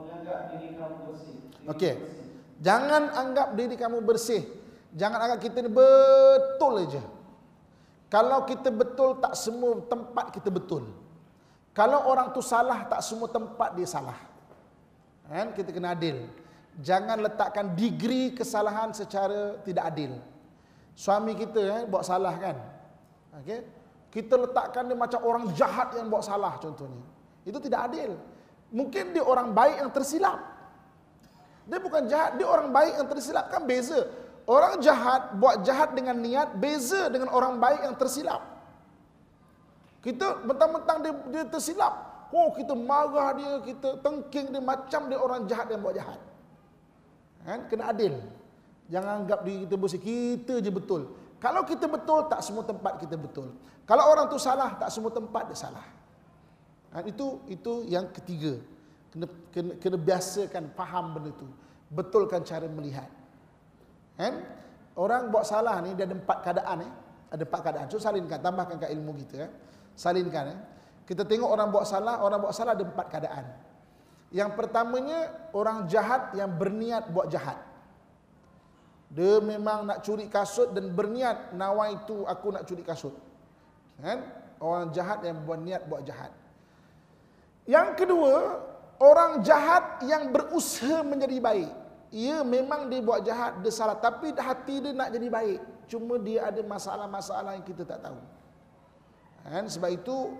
Speaker 2: menganggap diri kamu bersih.
Speaker 1: Okey. Jangan anggap diri kamu bersih. Jangan anggap kita ni betul aja. Kalau kita betul tak semua tempat kita betul. Kalau orang tu salah, tak semua tempat dia salah. Kan? Kita kena adil. Jangan letakkan degree kesalahan secara tidak adil. Suami kita eh, buat salah kan? Okay? Kita letakkan dia macam orang jahat yang buat salah contohnya. Itu tidak adil. Mungkin dia orang baik yang tersilap. Dia bukan jahat, dia orang baik yang tersilap. Kan beza. Orang jahat buat jahat dengan niat, beza dengan orang baik yang tersilap. Kita mentang-mentang dia, dia tersilap. Oh, kita marah dia, kita tengking dia macam dia orang jahat yang buat jahat. Kan? Kena adil. Jangan anggap diri kita bersih. Kita je betul. Kalau kita betul, tak semua tempat kita betul. Kalau orang tu salah, tak semua tempat dia salah. Kan? Itu itu yang ketiga. Kena, kena, kena biasakan faham benda tu. Betulkan cara melihat. Kan? Orang buat salah ni, dia ada empat keadaan. Eh? Ada empat keadaan. So, salinkan, tambahkan ke ilmu kita. Eh? Salinkan. Eh? Kita tengok orang buat salah, orang buat salah ada empat keadaan. Yang pertamanya, orang jahat yang berniat buat jahat. Dia memang nak curi kasut dan berniat nawa itu aku nak curi kasut. Kan? Orang jahat yang berniat buat jahat. Yang kedua, orang jahat yang berusaha menjadi baik. Ia memang dia buat jahat, dia salah. Tapi hati dia nak jadi baik. Cuma dia ada masalah-masalah yang kita tak tahu. Kan? Sebab itu,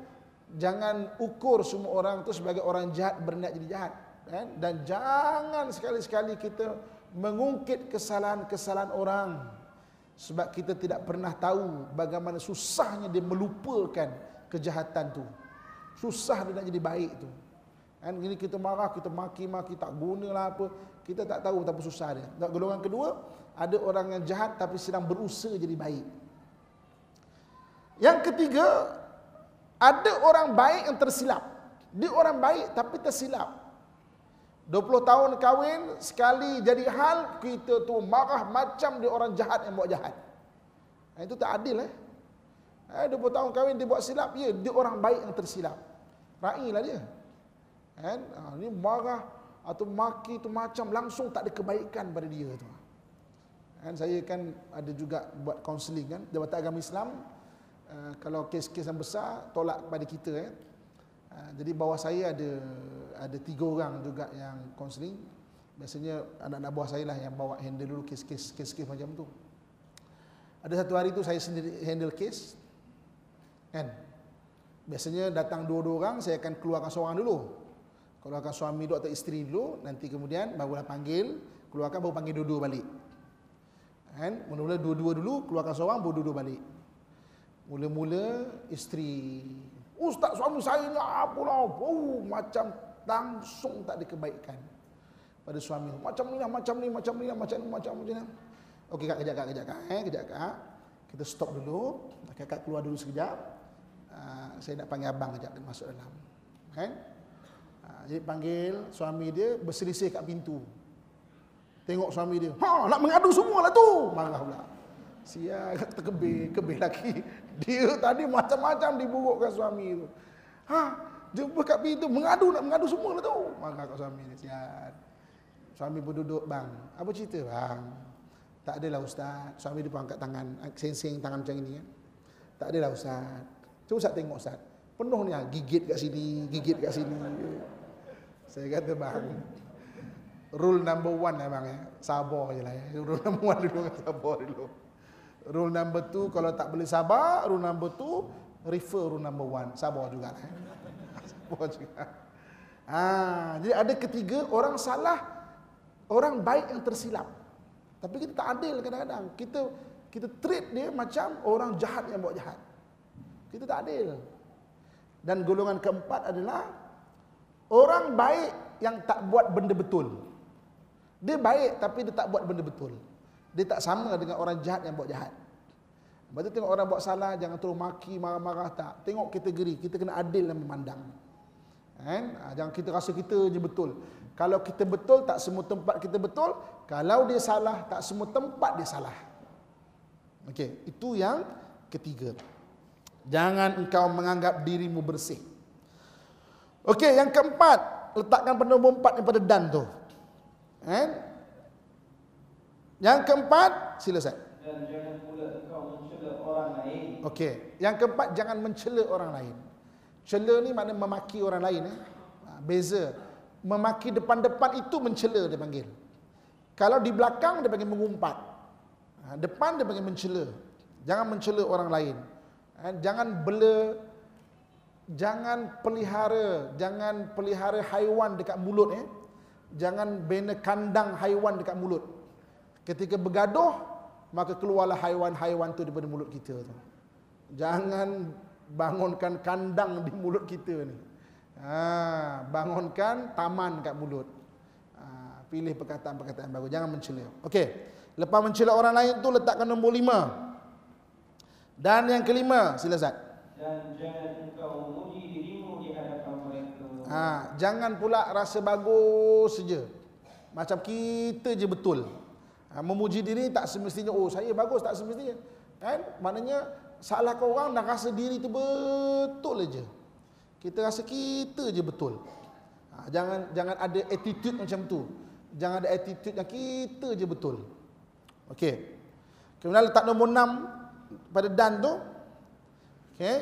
Speaker 1: jangan ukur semua orang itu sebagai orang jahat berniat jadi jahat. Kan? Dan jangan sekali-sekali kita mengungkit kesalahan-kesalahan orang sebab kita tidak pernah tahu bagaimana susahnya dia melupakan kejahatan tu susah dia nak jadi baik tu. Kan ini kita marah kita maki-maki tak gunalah apa. Kita tak tahu betapa susah dia. Dan golongan kedua ada orang yang jahat tapi sedang berusaha jadi baik. Yang ketiga ada orang baik yang tersilap. Dia orang baik tapi tersilap. 20 tahun kahwin, sekali jadi hal, kita tu marah macam dia orang jahat yang buat jahat. Ha, itu tak adil eh. Eh, 20 tahun kahwin dia buat silap, ya, dia orang baik yang tersilap. Ra'ilah dia. Kan? Ha, ini marah atau maki tu macam langsung tak ada kebaikan pada dia tu. Kan saya kan ada juga buat kaunseling kan, Jabatan Agama Islam uh, kalau kes-kes yang besar tolak kepada kita eh. Uh, jadi bawah saya ada ada tiga orang juga yang konseling. Biasanya anak-anak buah saya lah yang bawa handle dulu kes-kes kes-kes macam tu. Ada satu hari tu saya sendiri handle kes. Kan? Biasanya datang dua-dua orang, saya akan keluarkan seorang dulu. Keluarkan suami dulu atau isteri dulu, nanti kemudian barulah panggil, keluarkan baru panggil dua-dua balik. Kan? Mula-mula dua-dua dulu, keluarkan seorang, baru dua-dua balik. Mula-mula isteri. Ustaz suami saya ni apalah, oh, macam langsung tak ada kebaikan pada suami macam ni lah macam ni macam ni lah macam ni macam ni lah okey kak kejap kak kejap kak eh kejap kak kita stop dulu kakak keluar dulu sekejap uh, saya nak panggil abang kejap masuk dalam kan uh, jadi panggil suami dia berselisih kat pintu tengok suami dia ha nak mengadu semua lah tu marah pula sia terkebih kebih lagi dia tadi macam-macam diburukkan suami tu ha Jumpa kat pintu mengadu nak mengadu semua lah tu. Marah kat suami ni sihat. Suami berduduk bang. Apa cerita bang? Tak adalah ustaz. Suami dia pun angkat tangan, seng-seng tangan macam ini kan. Tak adalah ustaz. Cuba ustaz tengok ustaz. Penuh ni gigit kat sini, gigit kat sini. Saya kata bang. Rule number one lah bang ya. Sabar je lah ya. Rule number one dulu sabar dulu. Rule number two kalau tak boleh sabar. Rule number two refer rule number one. Sabar juga lah ya apa juga. Ha, jadi ada ketiga orang salah, orang baik yang tersilap. Tapi kita tak adil kadang-kadang. Kita kita treat dia macam orang jahat yang buat jahat. Kita tak adil. Dan golongan keempat adalah orang baik yang tak buat benda betul. Dia baik tapi dia tak buat benda betul. Dia tak sama dengan orang jahat yang buat jahat. Lepas tengok orang buat salah, jangan terus maki, marah-marah tak. Tengok kategori, kita kena adil dan memandang. Kan? Ha, jangan kita rasa kita je betul. Kalau kita betul, tak semua tempat kita betul. Kalau dia salah, tak semua tempat dia salah. Okey, itu yang ketiga. Jangan engkau menganggap dirimu bersih. Okey, yang keempat, letakkan nombor empat pada dan tu. Kan? Yang keempat, sila saya.
Speaker 2: Dan jangan pula engkau mencela orang lain.
Speaker 1: Okey, yang keempat jangan mencela orang lain. Cela ni makna memaki orang lain eh. Ha, beza. Memaki depan-depan itu mencela dia panggil. Kalau di belakang dia panggil mengumpat. Ha, depan dia panggil mencela. Jangan mencela orang lain. Ha, jangan bela jangan pelihara, jangan pelihara haiwan dekat mulut eh. Jangan bina kandang haiwan dekat mulut. Ketika bergaduh, maka keluarlah haiwan-haiwan tu daripada mulut kita tu. Jangan bangunkan kandang di mulut kita ni. Ha, bangunkan taman kat mulut. Ha, pilih perkataan-perkataan bagus. Jangan mencela. Okey. Lepas mencela orang lain tu letakkan nombor lima. Dan yang kelima, sila Zat.
Speaker 2: Dan jangan engkau memuji dirimu di hadapan mereka.
Speaker 1: Ha, jangan pula rasa bagus saja. Macam kita je betul. Ha, memuji diri tak semestinya, oh saya bagus, tak semestinya. Kan? Maknanya salahkan orang dan rasa diri tu betul aja. Kita rasa kita je betul. Ha, jangan jangan ada attitude macam tu. Jangan ada attitude yang kita je betul. Okey. Kemudian letak nombor 6 pada dan tu. Okey.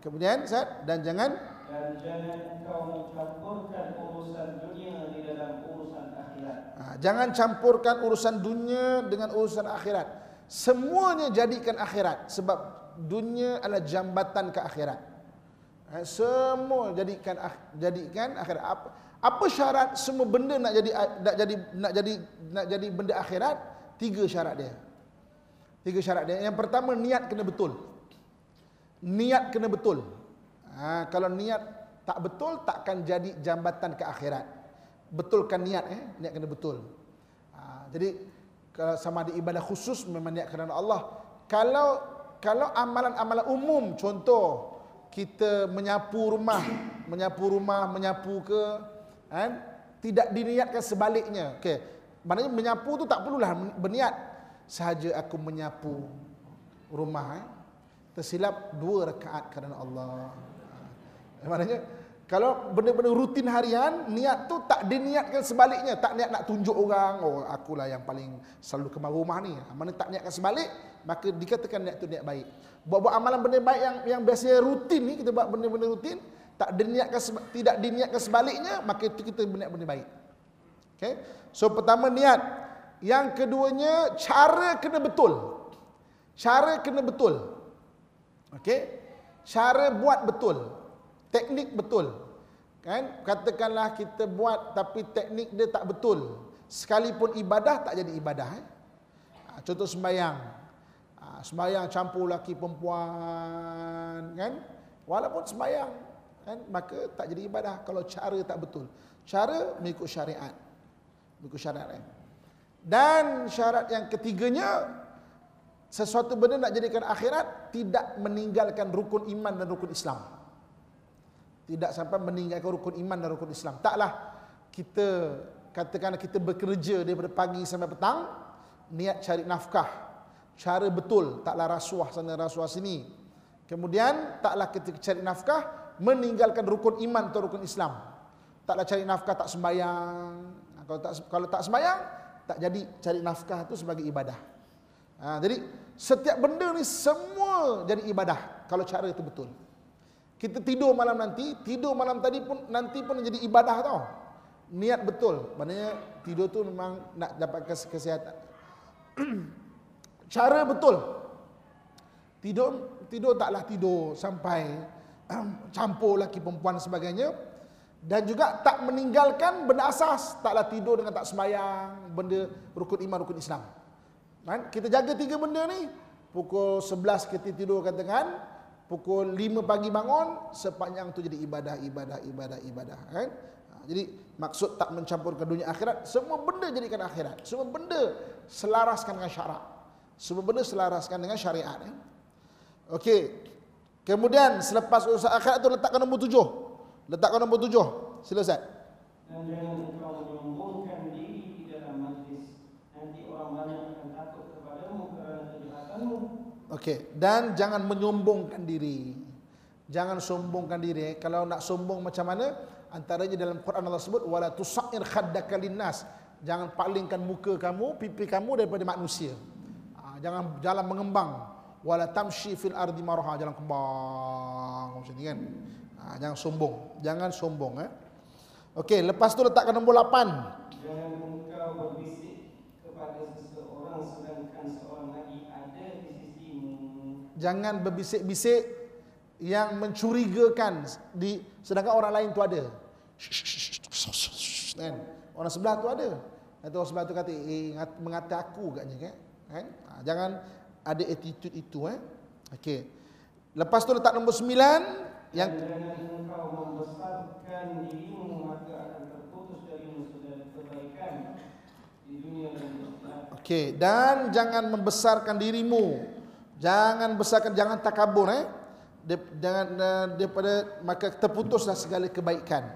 Speaker 1: Kemudian Ustaz dan jangan
Speaker 2: dan jangan engkau mencampurkan urusan dunia di dalam urusan akhirat.
Speaker 1: ha, jangan campurkan urusan dunia dengan urusan akhirat. Semuanya jadikan akhirat sebab dunia adalah jambatan ke akhirat. Ha, semua jadikan jadikan akhirat. Apa, apa syarat semua benda nak jadi nak jadi nak jadi nak jadi benda akhirat? Tiga syarat dia. Tiga syarat dia. Yang pertama niat kena betul. Niat kena betul. Ha, kalau niat tak betul takkan jadi jambatan ke akhirat. Betulkan niat eh, niat kena betul. Ha, jadi kalau sama ada ibadah khusus memang niat kerana Allah. Kalau kalau amalan-amalan umum contoh kita menyapu rumah, menyapu rumah, menyapu ke kan tidak diniatkan sebaliknya. Okey. Maknanya menyapu tu tak perlulah berniat sahaja aku menyapu rumah eh. Tersilap dua rakaat kerana Allah. Ha. Maknanya kalau benda-benda rutin harian, niat tu tak diniatkan sebaliknya, tak niat nak tunjuk orang, oh akulah yang paling selalu kemas rumah ni. Ha, mana tak niatkan sebalik, maka dikatakan niat tu niat baik. Buat-buat amalan benda baik yang yang biasanya rutin ni, kita buat benda-benda rutin, tak diniatkan tidak diniatkan sebaliknya, maka itu kita berniat benda baik. Okay? So pertama niat. Yang keduanya cara kena betul. Cara kena betul. Okey? Cara buat betul. Teknik betul. Kan? Katakanlah kita buat tapi teknik dia tak betul. Sekalipun ibadah tak jadi ibadah eh. Ha, contoh sembahyang. Ha, sembahyang campur laki perempuan kan? Walaupun sembahyang kan maka tak jadi ibadah kalau cara tak betul. Cara mengikut syariat. Mengikut syariat eh. Dan syarat yang ketiganya sesuatu benda nak jadikan akhirat tidak meninggalkan rukun iman dan rukun Islam tidak sampai meninggalkan rukun iman dan rukun Islam. Taklah kita katakan kita bekerja daripada pagi sampai petang, niat cari nafkah. Cara betul, taklah rasuah sana rasuah sini. Kemudian taklah kita cari nafkah meninggalkan rukun iman atau rukun Islam. Taklah cari nafkah tak sembahyang. Kalau tak kalau tak sembahyang, tak jadi cari nafkah itu sebagai ibadah. Ha, jadi setiap benda ni semua jadi ibadah kalau cara itu betul. Kita tidur malam nanti, tidur malam tadi pun nanti pun jadi ibadah tau. Niat betul. Maknanya tidur tu memang nak dapatkan kesihatan. Cara betul. Tidur tidur taklah tidur sampai campur laki perempuan sebagainya dan juga tak meninggalkan benda asas, taklah tidur dengan tak sembahyang, benda rukun iman rukun Islam. Kan? Kita jaga tiga benda ni. Pukul 11 kita tidur katakan, pukul 5 pagi bangun sepanjang tu jadi ibadah ibadah ibadah ibadah kan ha, jadi maksud tak mencampurkan dunia akhirat semua benda jadikan akhirat semua benda selaraskan dengan syarak semua benda selaraskan dengan syariat eh? okey kemudian selepas urusan akhirat tu letakkan nombor tujuh letakkan nombor tujuh sila Ustaz
Speaker 2: Dan jangan engkau menyombongkan diri di dalam majlis. Nanti orang banyak akan takut kepadamu kerana kejahatanmu.
Speaker 1: Okey, dan jangan menyombongkan diri. Jangan sombongkan diri. Kalau nak sombong macam mana? Antaranya dalam Quran Allah sebut wala tusair khaddaka linnas. Jangan palingkan muka kamu, pipi kamu daripada manusia. Ha, jangan jalan mengembang. Wala tamshi fil ardi maraha, jalan kembang macam ni kan. Ha, jangan sombong. Jangan sombong eh. Okey, lepas tu letakkan nombor 8.
Speaker 2: Jangan engkau berbisik kepada seseorang sedangkan seorang lagi ada di sisimu.
Speaker 1: Jangan berbisik-bisik yang mencurigakan di sedangkan orang lain tu ada. Kan? Orang sebelah tu ada. Nanti orang sebelah tu kata eh ngat- mengata aku katnya kan. Kan? Ha, jangan ada attitude itu eh. Okey. Lepas tu letak nombor 9 yang
Speaker 2: Dan jangan engkau membesarkan dirimu maka akan terputus darimu segala kebaikan di dunia dan di akhirat.
Speaker 1: Okey, dan jangan membesarkan dirimu. Jangan besarkan jangan takabur eh. Jangan eh, daripada maka terputuslah segala kebaikan.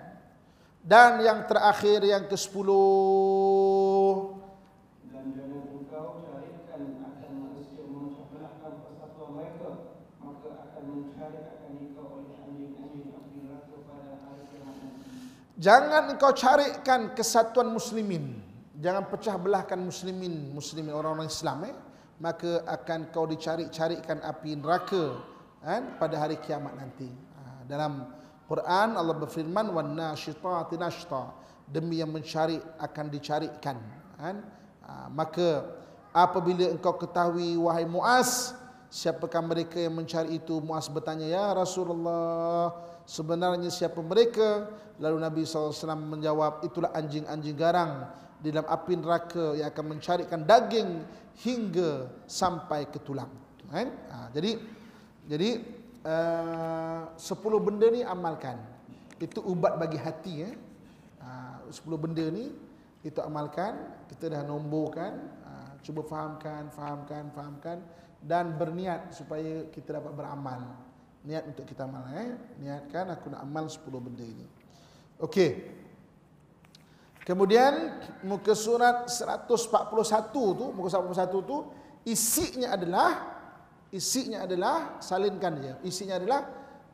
Speaker 1: Dan yang terakhir yang ke-10
Speaker 2: Dan jangan engkau carikan akan manusia memecah belahkan persatuan mereka maka akan mencari akan engkau oleh anjing-anjing api neraka pada hari kiamat nanti.
Speaker 1: Jangan engkau carikan kesatuan muslimin. jangan pecah belahkan muslimin muslimin orang-orang Islam eh. Maka akan kau dicari-carikan api neraka kan pada hari kiamat nanti. Ha, dalam Quran Allah berfirman wan nasyitati nashta. Demi yang mencari akan dicarikan kan ha, maka apabila engkau ketahui wahai Muaz siapakah mereka yang mencari itu? Muaz bertanya ya Rasulullah sebenarnya siapa mereka lalu Nabi SAW menjawab itulah anjing-anjing garang di dalam api neraka yang akan mencarikan daging hingga sampai ke tulang. Kan? Ha, jadi jadi uh, sepuluh benda ni amalkan. Itu ubat bagi hati. Eh. Ha, sepuluh benda ni itu amalkan. Kita dah nomborkan. Ha, cuba fahamkan, fahamkan, fahamkan. Dan berniat supaya kita dapat beramal. Niat untuk kita amal. Eh. Niatkan aku nak amal sepuluh benda ini. Okey. Kemudian muka surat 141 tu, muka surat 141 tu isinya adalah isinya adalah salinkan dia. Isinya adalah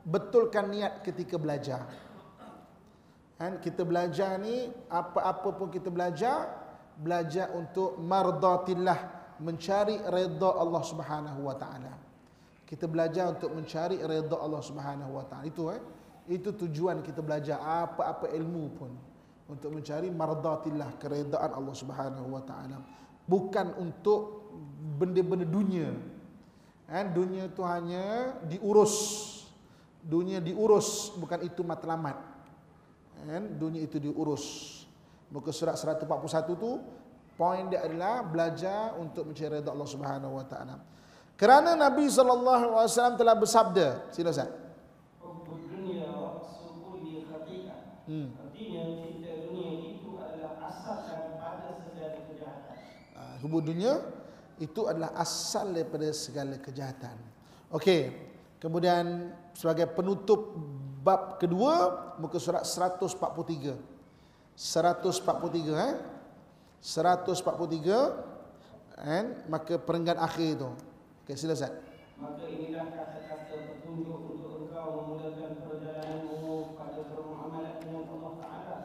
Speaker 1: betulkan niat ketika belajar. Kan kita belajar ni apa-apa pun kita belajar, belajar untuk mardatillah, mencari redha Allah Subhanahu wa taala. Kita belajar untuk mencari redha Allah Subhanahu wa taala. Itu eh. Itu tujuan kita belajar. Apa-apa ilmu pun untuk mencari mardatillah keredaan Allah Subhanahu wa taala. Bukan untuk benda-benda dunia. Kan dunia itu hanya diurus. Dunia diurus bukan itu matlamat. Kan dunia itu diurus. Muka surat 141 tu poin dia adalah belajar untuk mencari redha Allah Subhanahu wa taala kerana Nabi wasallam telah bersabda sila Ustaz Hmm. hubung dunia itu adalah asal daripada segala kejahatan. Okey. Kemudian sebagai penutup bab kedua muka surat 143. 143 eh. 143 kan maka perenggan akhir itu. Okey sila Ustaz.
Speaker 2: Maka inilah kata-kata petunjuk untuk engkau memulakan perjalananmu pada bermuamalah dengan Allah Taala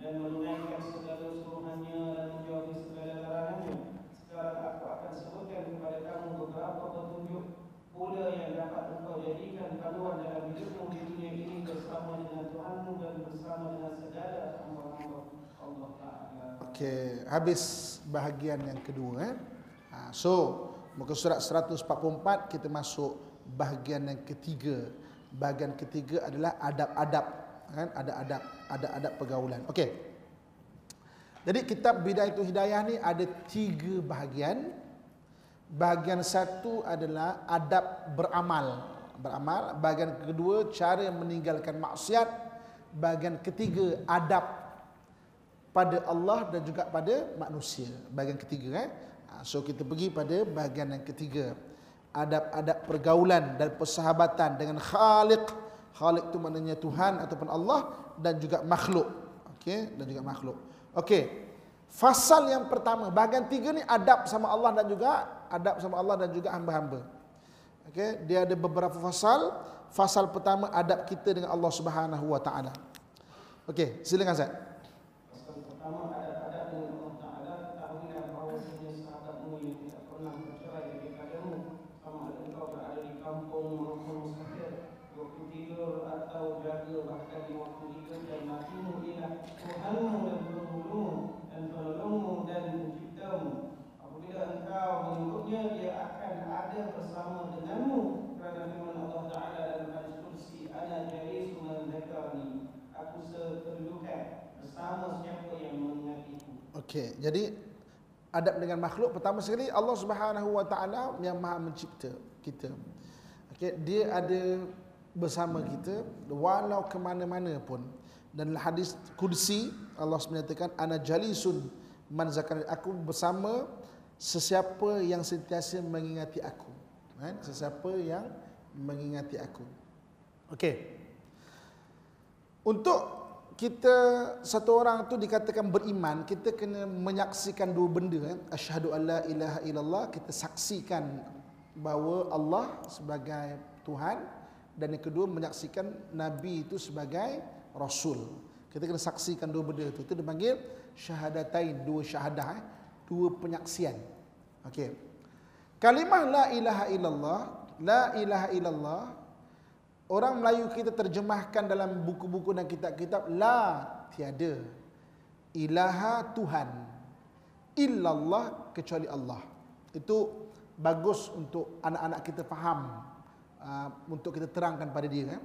Speaker 2: dan menunaikan segala suruhannya dan menjauhi segala larangannya sekarang aku akan sebutkan kepada kamu beberapa petunjuk pula yang dapat engkau jadikan panduan dalam hidupmu di dunia ini bersama dengan Tuhanmu dan bersama dengan segala hamba-hamba Allah Ta'ala.
Speaker 1: Okey, habis bahagian yang kedua. Eh? Ha, so, muka surat 144 kita masuk bahagian yang ketiga. Bahagian ketiga adalah adab-adab. Kan? Ada adab, ada adab pergaulan. Okey. Jadi kitab Bidayatul Hidayah ni ada tiga bahagian. Bahagian satu adalah adab beramal. Beramal. Bahagian kedua cara meninggalkan maksiat. Bahagian ketiga adab pada Allah dan juga pada manusia. Bahagian ketiga. Eh? Ha, so kita pergi pada bahagian yang ketiga. Adab-adab pergaulan dan persahabatan dengan Khaliq. Khaliq itu maknanya Tuhan ataupun Allah dan juga makhluk. Okay? Dan juga makhluk. Okey. Fasal yang pertama, bahagian tiga ni adab sama Allah dan juga adab sama Allah dan juga hamba-hamba. Okey, dia ada beberapa fasal. Fasal pertama adab kita dengan Allah Subhanahu wa taala. Okey, silakan Ustaz.
Speaker 2: Fasal pertama adab-adab dengan Allah Taala, ketahuilah bahawa sebenarnya sahabatmu yang tidak pernah bercerai daripadamu sama ada engkau berada di kampung maupun musafir, waktu tidur bahkan di waktu tidur dan nabimu ialah Tuhanmu dan penolongmu dan penciptamu. Apabila engkau mengikutnya, dia akan ada bersama denganmu. Kerana firman Allah Ta'ala dalam hadis kursi, Ana jari sungai zakarni. Aku sekedudukan bersama siapa yang mengingatiku.
Speaker 1: Okey, jadi adab dengan makhluk pertama sekali Allah Subhanahu Wa Taala yang Maha mencipta kita. Okey, dia ada bersama kita walau ke mana-mana pun. Dan hadis kursi Allah menyatakan ana jalisun man zakar aku bersama sesiapa yang sentiasa mengingati aku. Kan? Sesiapa yang mengingati aku. Okey. Untuk kita satu orang tu dikatakan beriman kita kena menyaksikan dua benda kan asyhadu alla ilaha illallah kita saksikan bahawa Allah sebagai Tuhan dan yang kedua menyaksikan nabi itu sebagai rasul. Kita kena saksikan dua benda tu. Itu dipanggil syahadatain, dua syahadah, eh? dua penyaksian. Okey. Kalimah la ilaha illallah, la ilaha illallah orang Melayu kita terjemahkan dalam buku-buku dan kitab-kitab la tiada ilaha Tuhan illallah kecuali Allah. Itu bagus untuk anak-anak kita faham uh, untuk kita terangkan pada dia kan.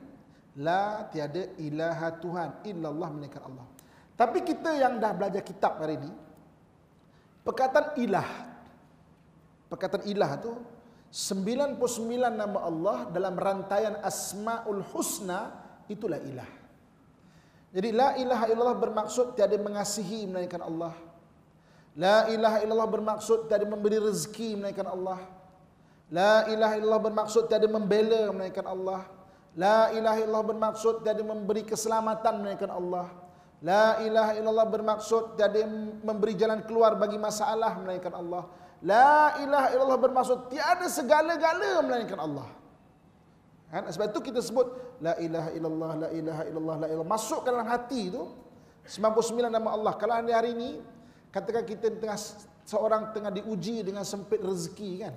Speaker 1: La tiada ilaha Tuhan illallah melainkan Allah. Tapi kita yang dah belajar kitab hari ini perkataan ilah perkataan ilah tu 99 nama Allah dalam rantaian Asmaul Husna itulah ilah. Jadi la ilaha illallah bermaksud tiada mengasihi melainkan Allah. La ilaha illallah bermaksud tiada memberi rezeki melainkan Allah. La ilaha illallah bermaksud tiada membela melainkan Allah. La ilaha illallah bermaksud tiada memberi keselamatan melainkan Allah. La ilaha illallah bermaksud tiada memberi jalan keluar bagi masalah melainkan Allah. La ilaha illallah bermaksud tiada segala-gala melainkan Allah. Kan? Sebab itu kita sebut la ilaha illallah, la ilaha illallah, la ilaha. Masuk ke dalam hati itu 99 nama Allah. Kalau hari hari ini katakan kita tengah seorang tengah diuji dengan sempit rezeki kan.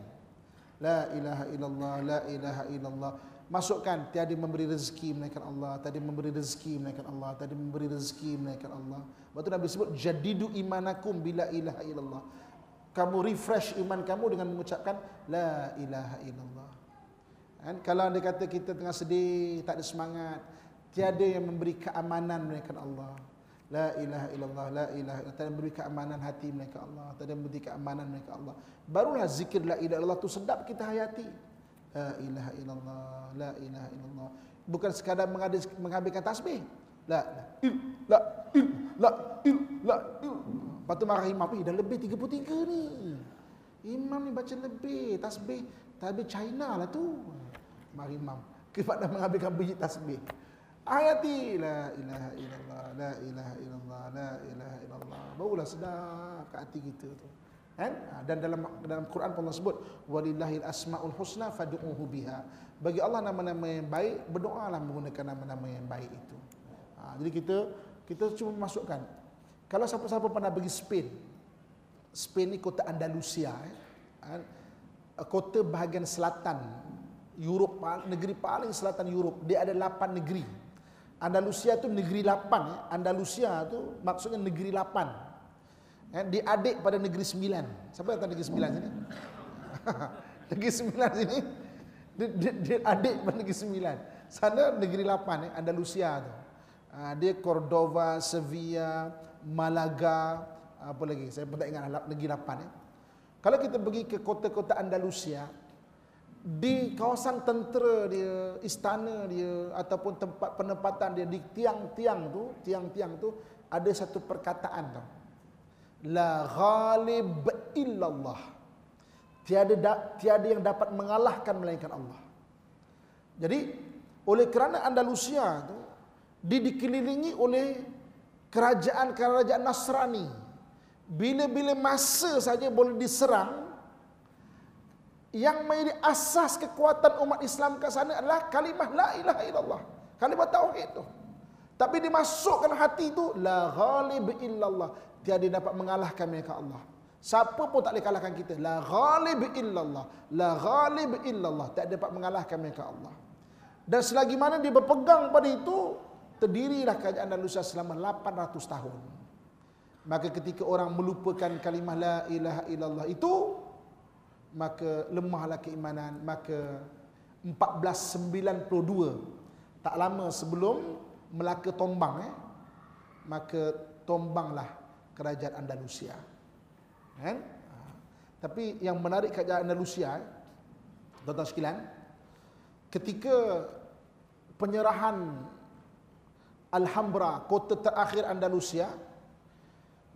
Speaker 1: La ilaha illallah, la ilaha illallah. Masukkan tiada memberi rezeki melainkan Allah, tiada memberi rezeki melainkan Allah, tiada memberi rezeki melainkan Allah. Waktu Nabi sebut jadidu imanakum bila ilaha illallah. Kamu refresh iman kamu dengan mengucapkan la ilaha illallah. Kan? Kalau anda kata kita tengah sedih, tak ada semangat, tiada yang memberi keamanan melainkan Allah. La ilaha illallah, la ilaha illallah. Tiada memberi keamanan hati melainkan Allah. Tiada memberi keamanan melainkan Allah. Barulah zikir la ilaha illallah tu sedap kita hayati. La ilaha illallah, la ilaha illallah. Bukan sekadar menghabiskan tasbih. La, il, la, il, la, il, la, il. Lepas tu marah imam, dah lebih 33 ni. Imam ni baca lebih, tasbih, tasbih China lah tu mari imam kepada mengambilkan bunyi tasbih ayati la ilaha illallah la ilaha illallah la ilaha illallah. Barulah sedar ke hati kita tu. Kan? Dan dalam dalam Quran pun Allah sebut walillahil asmaul husna fad'uhu biha. Bagi Allah nama-nama yang baik berdoalah menggunakan nama-nama yang baik itu. Ha, jadi kita kita cuma masukkan. Kalau siapa-siapa pernah pergi Spain Spain ni kota Andalusia eh, ha, kota bahagian selatan Europe negeri paling selatan Europe dia ada 8 negeri Andalusia tu negeri 8 ya. Andalusia tu maksudnya negeri 8 ya, dia adik pada negeri 9 siapa yang tahu negeri 9 sini? Negeri 9 sini? Dia, dia, dia adik pada negeri 9 sana negeri 8 ya, Andalusia tu. Uh, dia Cordova Sevilla Malaga apa lagi? Saya pun tak ingat negeri 8 ya. kalau kita pergi ke kota-kota Andalusia di kawasan tentera dia, istana dia ataupun tempat penempatan dia di tiang-tiang tu, tiang-tiang tu ada satu perkataan tu. La ghalib illallah. Tiada da, tiada yang dapat mengalahkan melainkan Allah. Jadi oleh kerana Andalusia tu di dikelilingi oleh kerajaan-kerajaan Nasrani. Bila-bila masa saja boleh diserang, yang menjadi asas kekuatan umat Islam ke sana adalah kalimah la ilaha illallah. Kalimah tauhid tu. Tapi dimasukkan hati itu la ghalib illallah. Tiada dapat mengalahkan mereka Allah. Siapa pun tak boleh kalahkan kita. La ghalib illallah. La ghalib illallah. Tak dapat mengalahkan mereka Allah. Dan selagi mana dia berpegang pada itu, terdirilah kerajaan Andalusia selama 800 tahun. Maka ketika orang melupakan kalimah la ilaha illallah itu, maka lemahlah keimanan maka 1492 tak lama sebelum Melaka tombang eh maka tombanglah kerajaan Andalusia kan ha. tapi yang menarik kerajaan Andalusia eh, tuan-tuan sekalian ketika penyerahan Alhambra kota terakhir Andalusia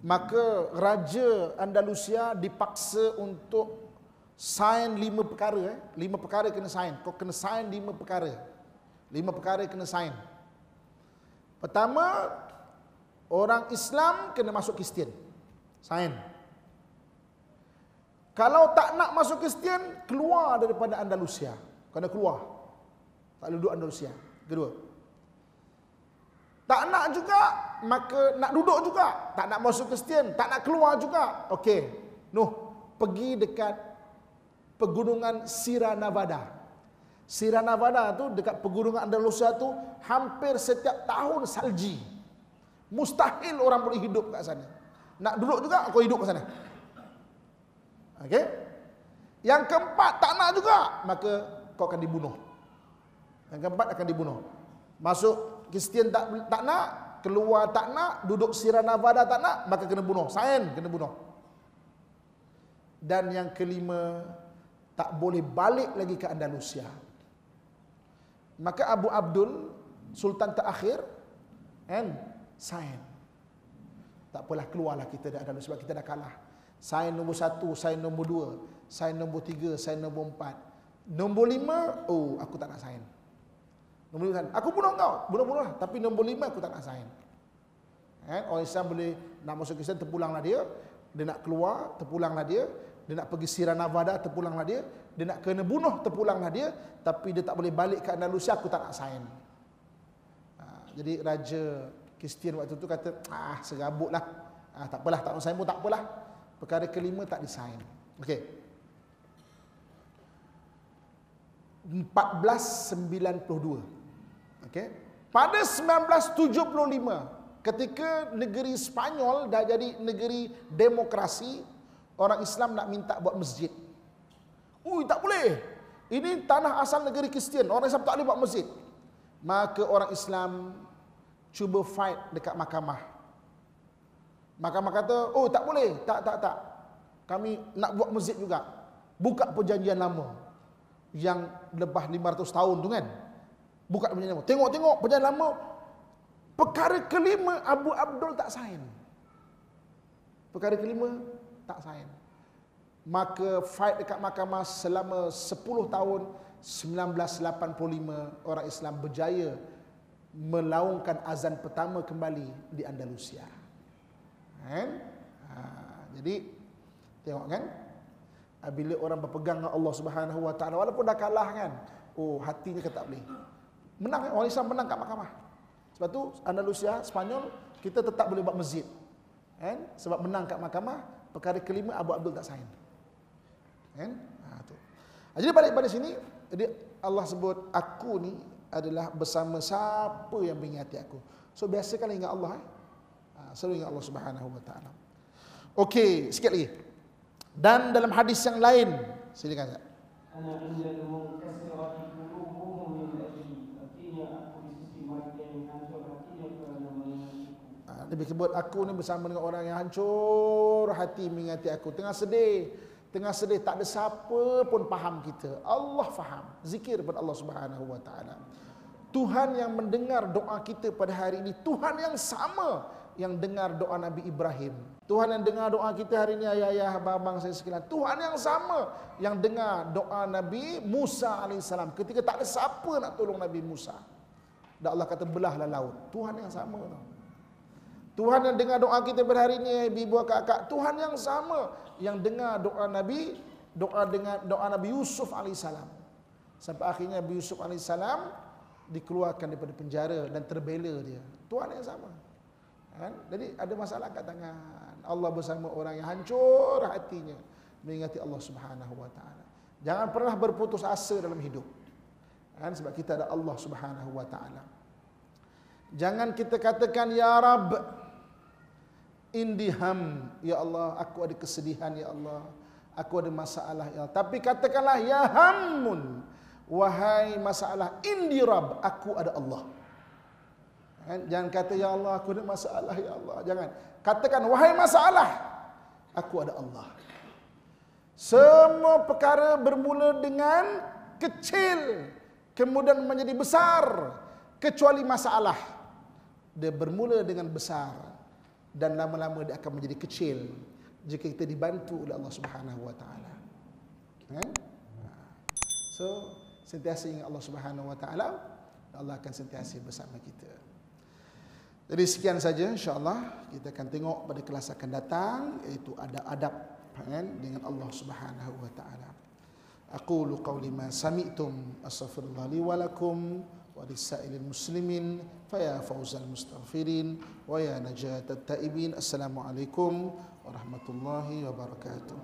Speaker 1: maka raja Andalusia dipaksa untuk sign lima perkara eh. lima perkara kena sign. Kau kena sign lima perkara. Lima perkara kena sign. Pertama orang Islam kena masuk Kristian. Sign. Kalau tak nak masuk Kristian keluar daripada Andalusia. Kena keluar. Tak duduk Andalusia. Kedua. Tak nak juga, maka nak duduk juga. Tak nak masuk Kristian, tak nak keluar juga. Okey. Nuh, pergi dekat pegunungan Sierra Nevada. Sierra Nevada tu dekat pegunungan Andalusia tu hampir setiap tahun salji. Mustahil orang boleh hidup kat sana. Nak duduk juga kau hidup kat sana. Okey? Yang keempat tak nak juga, maka kau akan dibunuh. Yang keempat akan dibunuh. Masuk Kristian tak tak nak, keluar tak nak, duduk Sierra Nevada tak nak, maka kena bunuh. Sain kena bunuh. Dan yang kelima, tak boleh balik lagi ke Andalusia. Maka Abu Abdul, Sultan terakhir, kan, sain. Tak apalah keluarlah kita dari Andalusia sebab kita dah kalah. Sain nombor satu, sain nombor dua, sain nombor tiga, sain nombor empat. Nombor lima, oh aku tak nak sain. Nombor lima, aku bunuh kau, bunuh-bunuh. Tapi nombor lima aku tak nak sain. Kan? Orang Islam boleh nak masuk Islam, terpulanglah dia. Dia nak keluar, terpulanglah dia. Dia nak pergi Sierra Nevada, terpulanglah dia. Dia nak kena bunuh, terpulanglah dia. Tapi dia tak boleh balik ke Andalusia, aku tak nak sain. Ha, jadi Raja Kristian waktu tu kata, ah serabut lah. Ah, tak apalah, tak nak sain pun tak apalah. Perkara kelima tak disain. Okey. 1492. Okey. Pada 1975, ketika negeri Spanyol dah jadi negeri demokrasi, orang Islam nak minta buat masjid. Ui, tak boleh. Ini tanah asal negeri Kristian. Orang Islam tak boleh buat masjid. Maka orang Islam cuba fight dekat mahkamah. Mahkamah kata, oh tak boleh. Tak, tak, tak. Kami nak buat masjid juga. Buka perjanjian lama. Yang lebah 500 tahun tu kan. Buka perjanjian lama. Tengok-tengok perjanjian lama. Perkara kelima Abu Abdul tak sign. Perkara kelima tak sign. Maka fight dekat mahkamah selama 10 tahun 1985 orang Islam berjaya melaungkan azan pertama kembali di Andalusia. Kan? Ha, jadi tengok kan? Bila orang berpegang dengan Allah Subhanahu Wa Taala walaupun dah kalah kan, oh hatinya kata tak boleh. Menang orang Islam menang kat mahkamah. Sebab tu Andalusia, Spanyol kita tetap boleh buat masjid. Kan? Sebab menang kat mahkamah, perkara kelima Abu Abdul tak sign. Kan? Ha, tu. Ha, jadi balik pada sini, jadi Allah sebut aku ni adalah bersama siapa yang mengingati aku. So biasakan ingat Allah eh. Ha, selalu ingat Allah Subhanahu wa taala. Okey, sikit lagi. Dan dalam hadis yang lain, silakan Ustaz.
Speaker 2: Ana indal munkasirati qulubuhum min ajli. Artinya aku di sisi mereka yang hancur hatinya kerana mengingatiku.
Speaker 1: Ha, Nabi sebut aku ni bersama dengan orang yang hancur hati mengingati aku. Tengah sedih, tengah sedih tak ada siapa pun faham kita. Allah faham. Zikir kepada Allah Subhanahu wa taala. Tuhan yang mendengar doa kita pada hari ini, Tuhan yang sama yang dengar doa Nabi Ibrahim. Tuhan yang dengar doa kita hari ini ayah-ayah abang saya sekalian. Tuhan yang sama yang dengar doa Nabi Musa alaihissalam ketika tak ada siapa nak tolong Nabi Musa. Dan Allah kata belahlah laut. Tuhan yang sama tau. Tuhan yang dengar doa kita pada hari ini ibu kakak Tuhan yang sama yang dengar doa Nabi doa dengan doa Nabi Yusuf alaihissalam. Sampai akhirnya Nabi Yusuf alaihissalam dikeluarkan daripada penjara dan terbela dia. Tuhan yang sama. Kan? Jadi ada masalah kat tangan. Allah bersama orang yang hancur hatinya mengingati Allah Subhanahu wa taala. Jangan pernah berputus asa dalam hidup. Kan? Sebab kita ada Allah Subhanahu wa taala. Jangan kita katakan ya Rabb indiham ya Allah aku ada kesedihan ya Allah aku ada masalah ya Allah. Tapi katakanlah ya hammun wahai masalah indi Rabb aku ada Allah. Kan? Jangan kata ya Allah aku ada masalah ya Allah. Jangan. Katakan wahai masalah aku ada Allah. Semua perkara bermula dengan kecil kemudian menjadi besar kecuali masalah. Dia bermula dengan besar dan lama-lama dia akan menjadi kecil jika kita dibantu oleh Allah Subhanahu wa taala. Kan? So, sentiasa ingat Allah Subhanahu wa taala, Allah akan sentiasa bersama kita. Jadi sekian saja insya-Allah kita akan tengok pada kelas akan datang iaitu ada adab kan dengan Allah Subhanahu wa taala. Aqulu qawli ma sami'tum astaghfirullah li wa lakum ولسائر المسلمين فيا فوز المستغفرين ويا نجاة التائبين. السلام عليكم ورحمة الله وبركاته.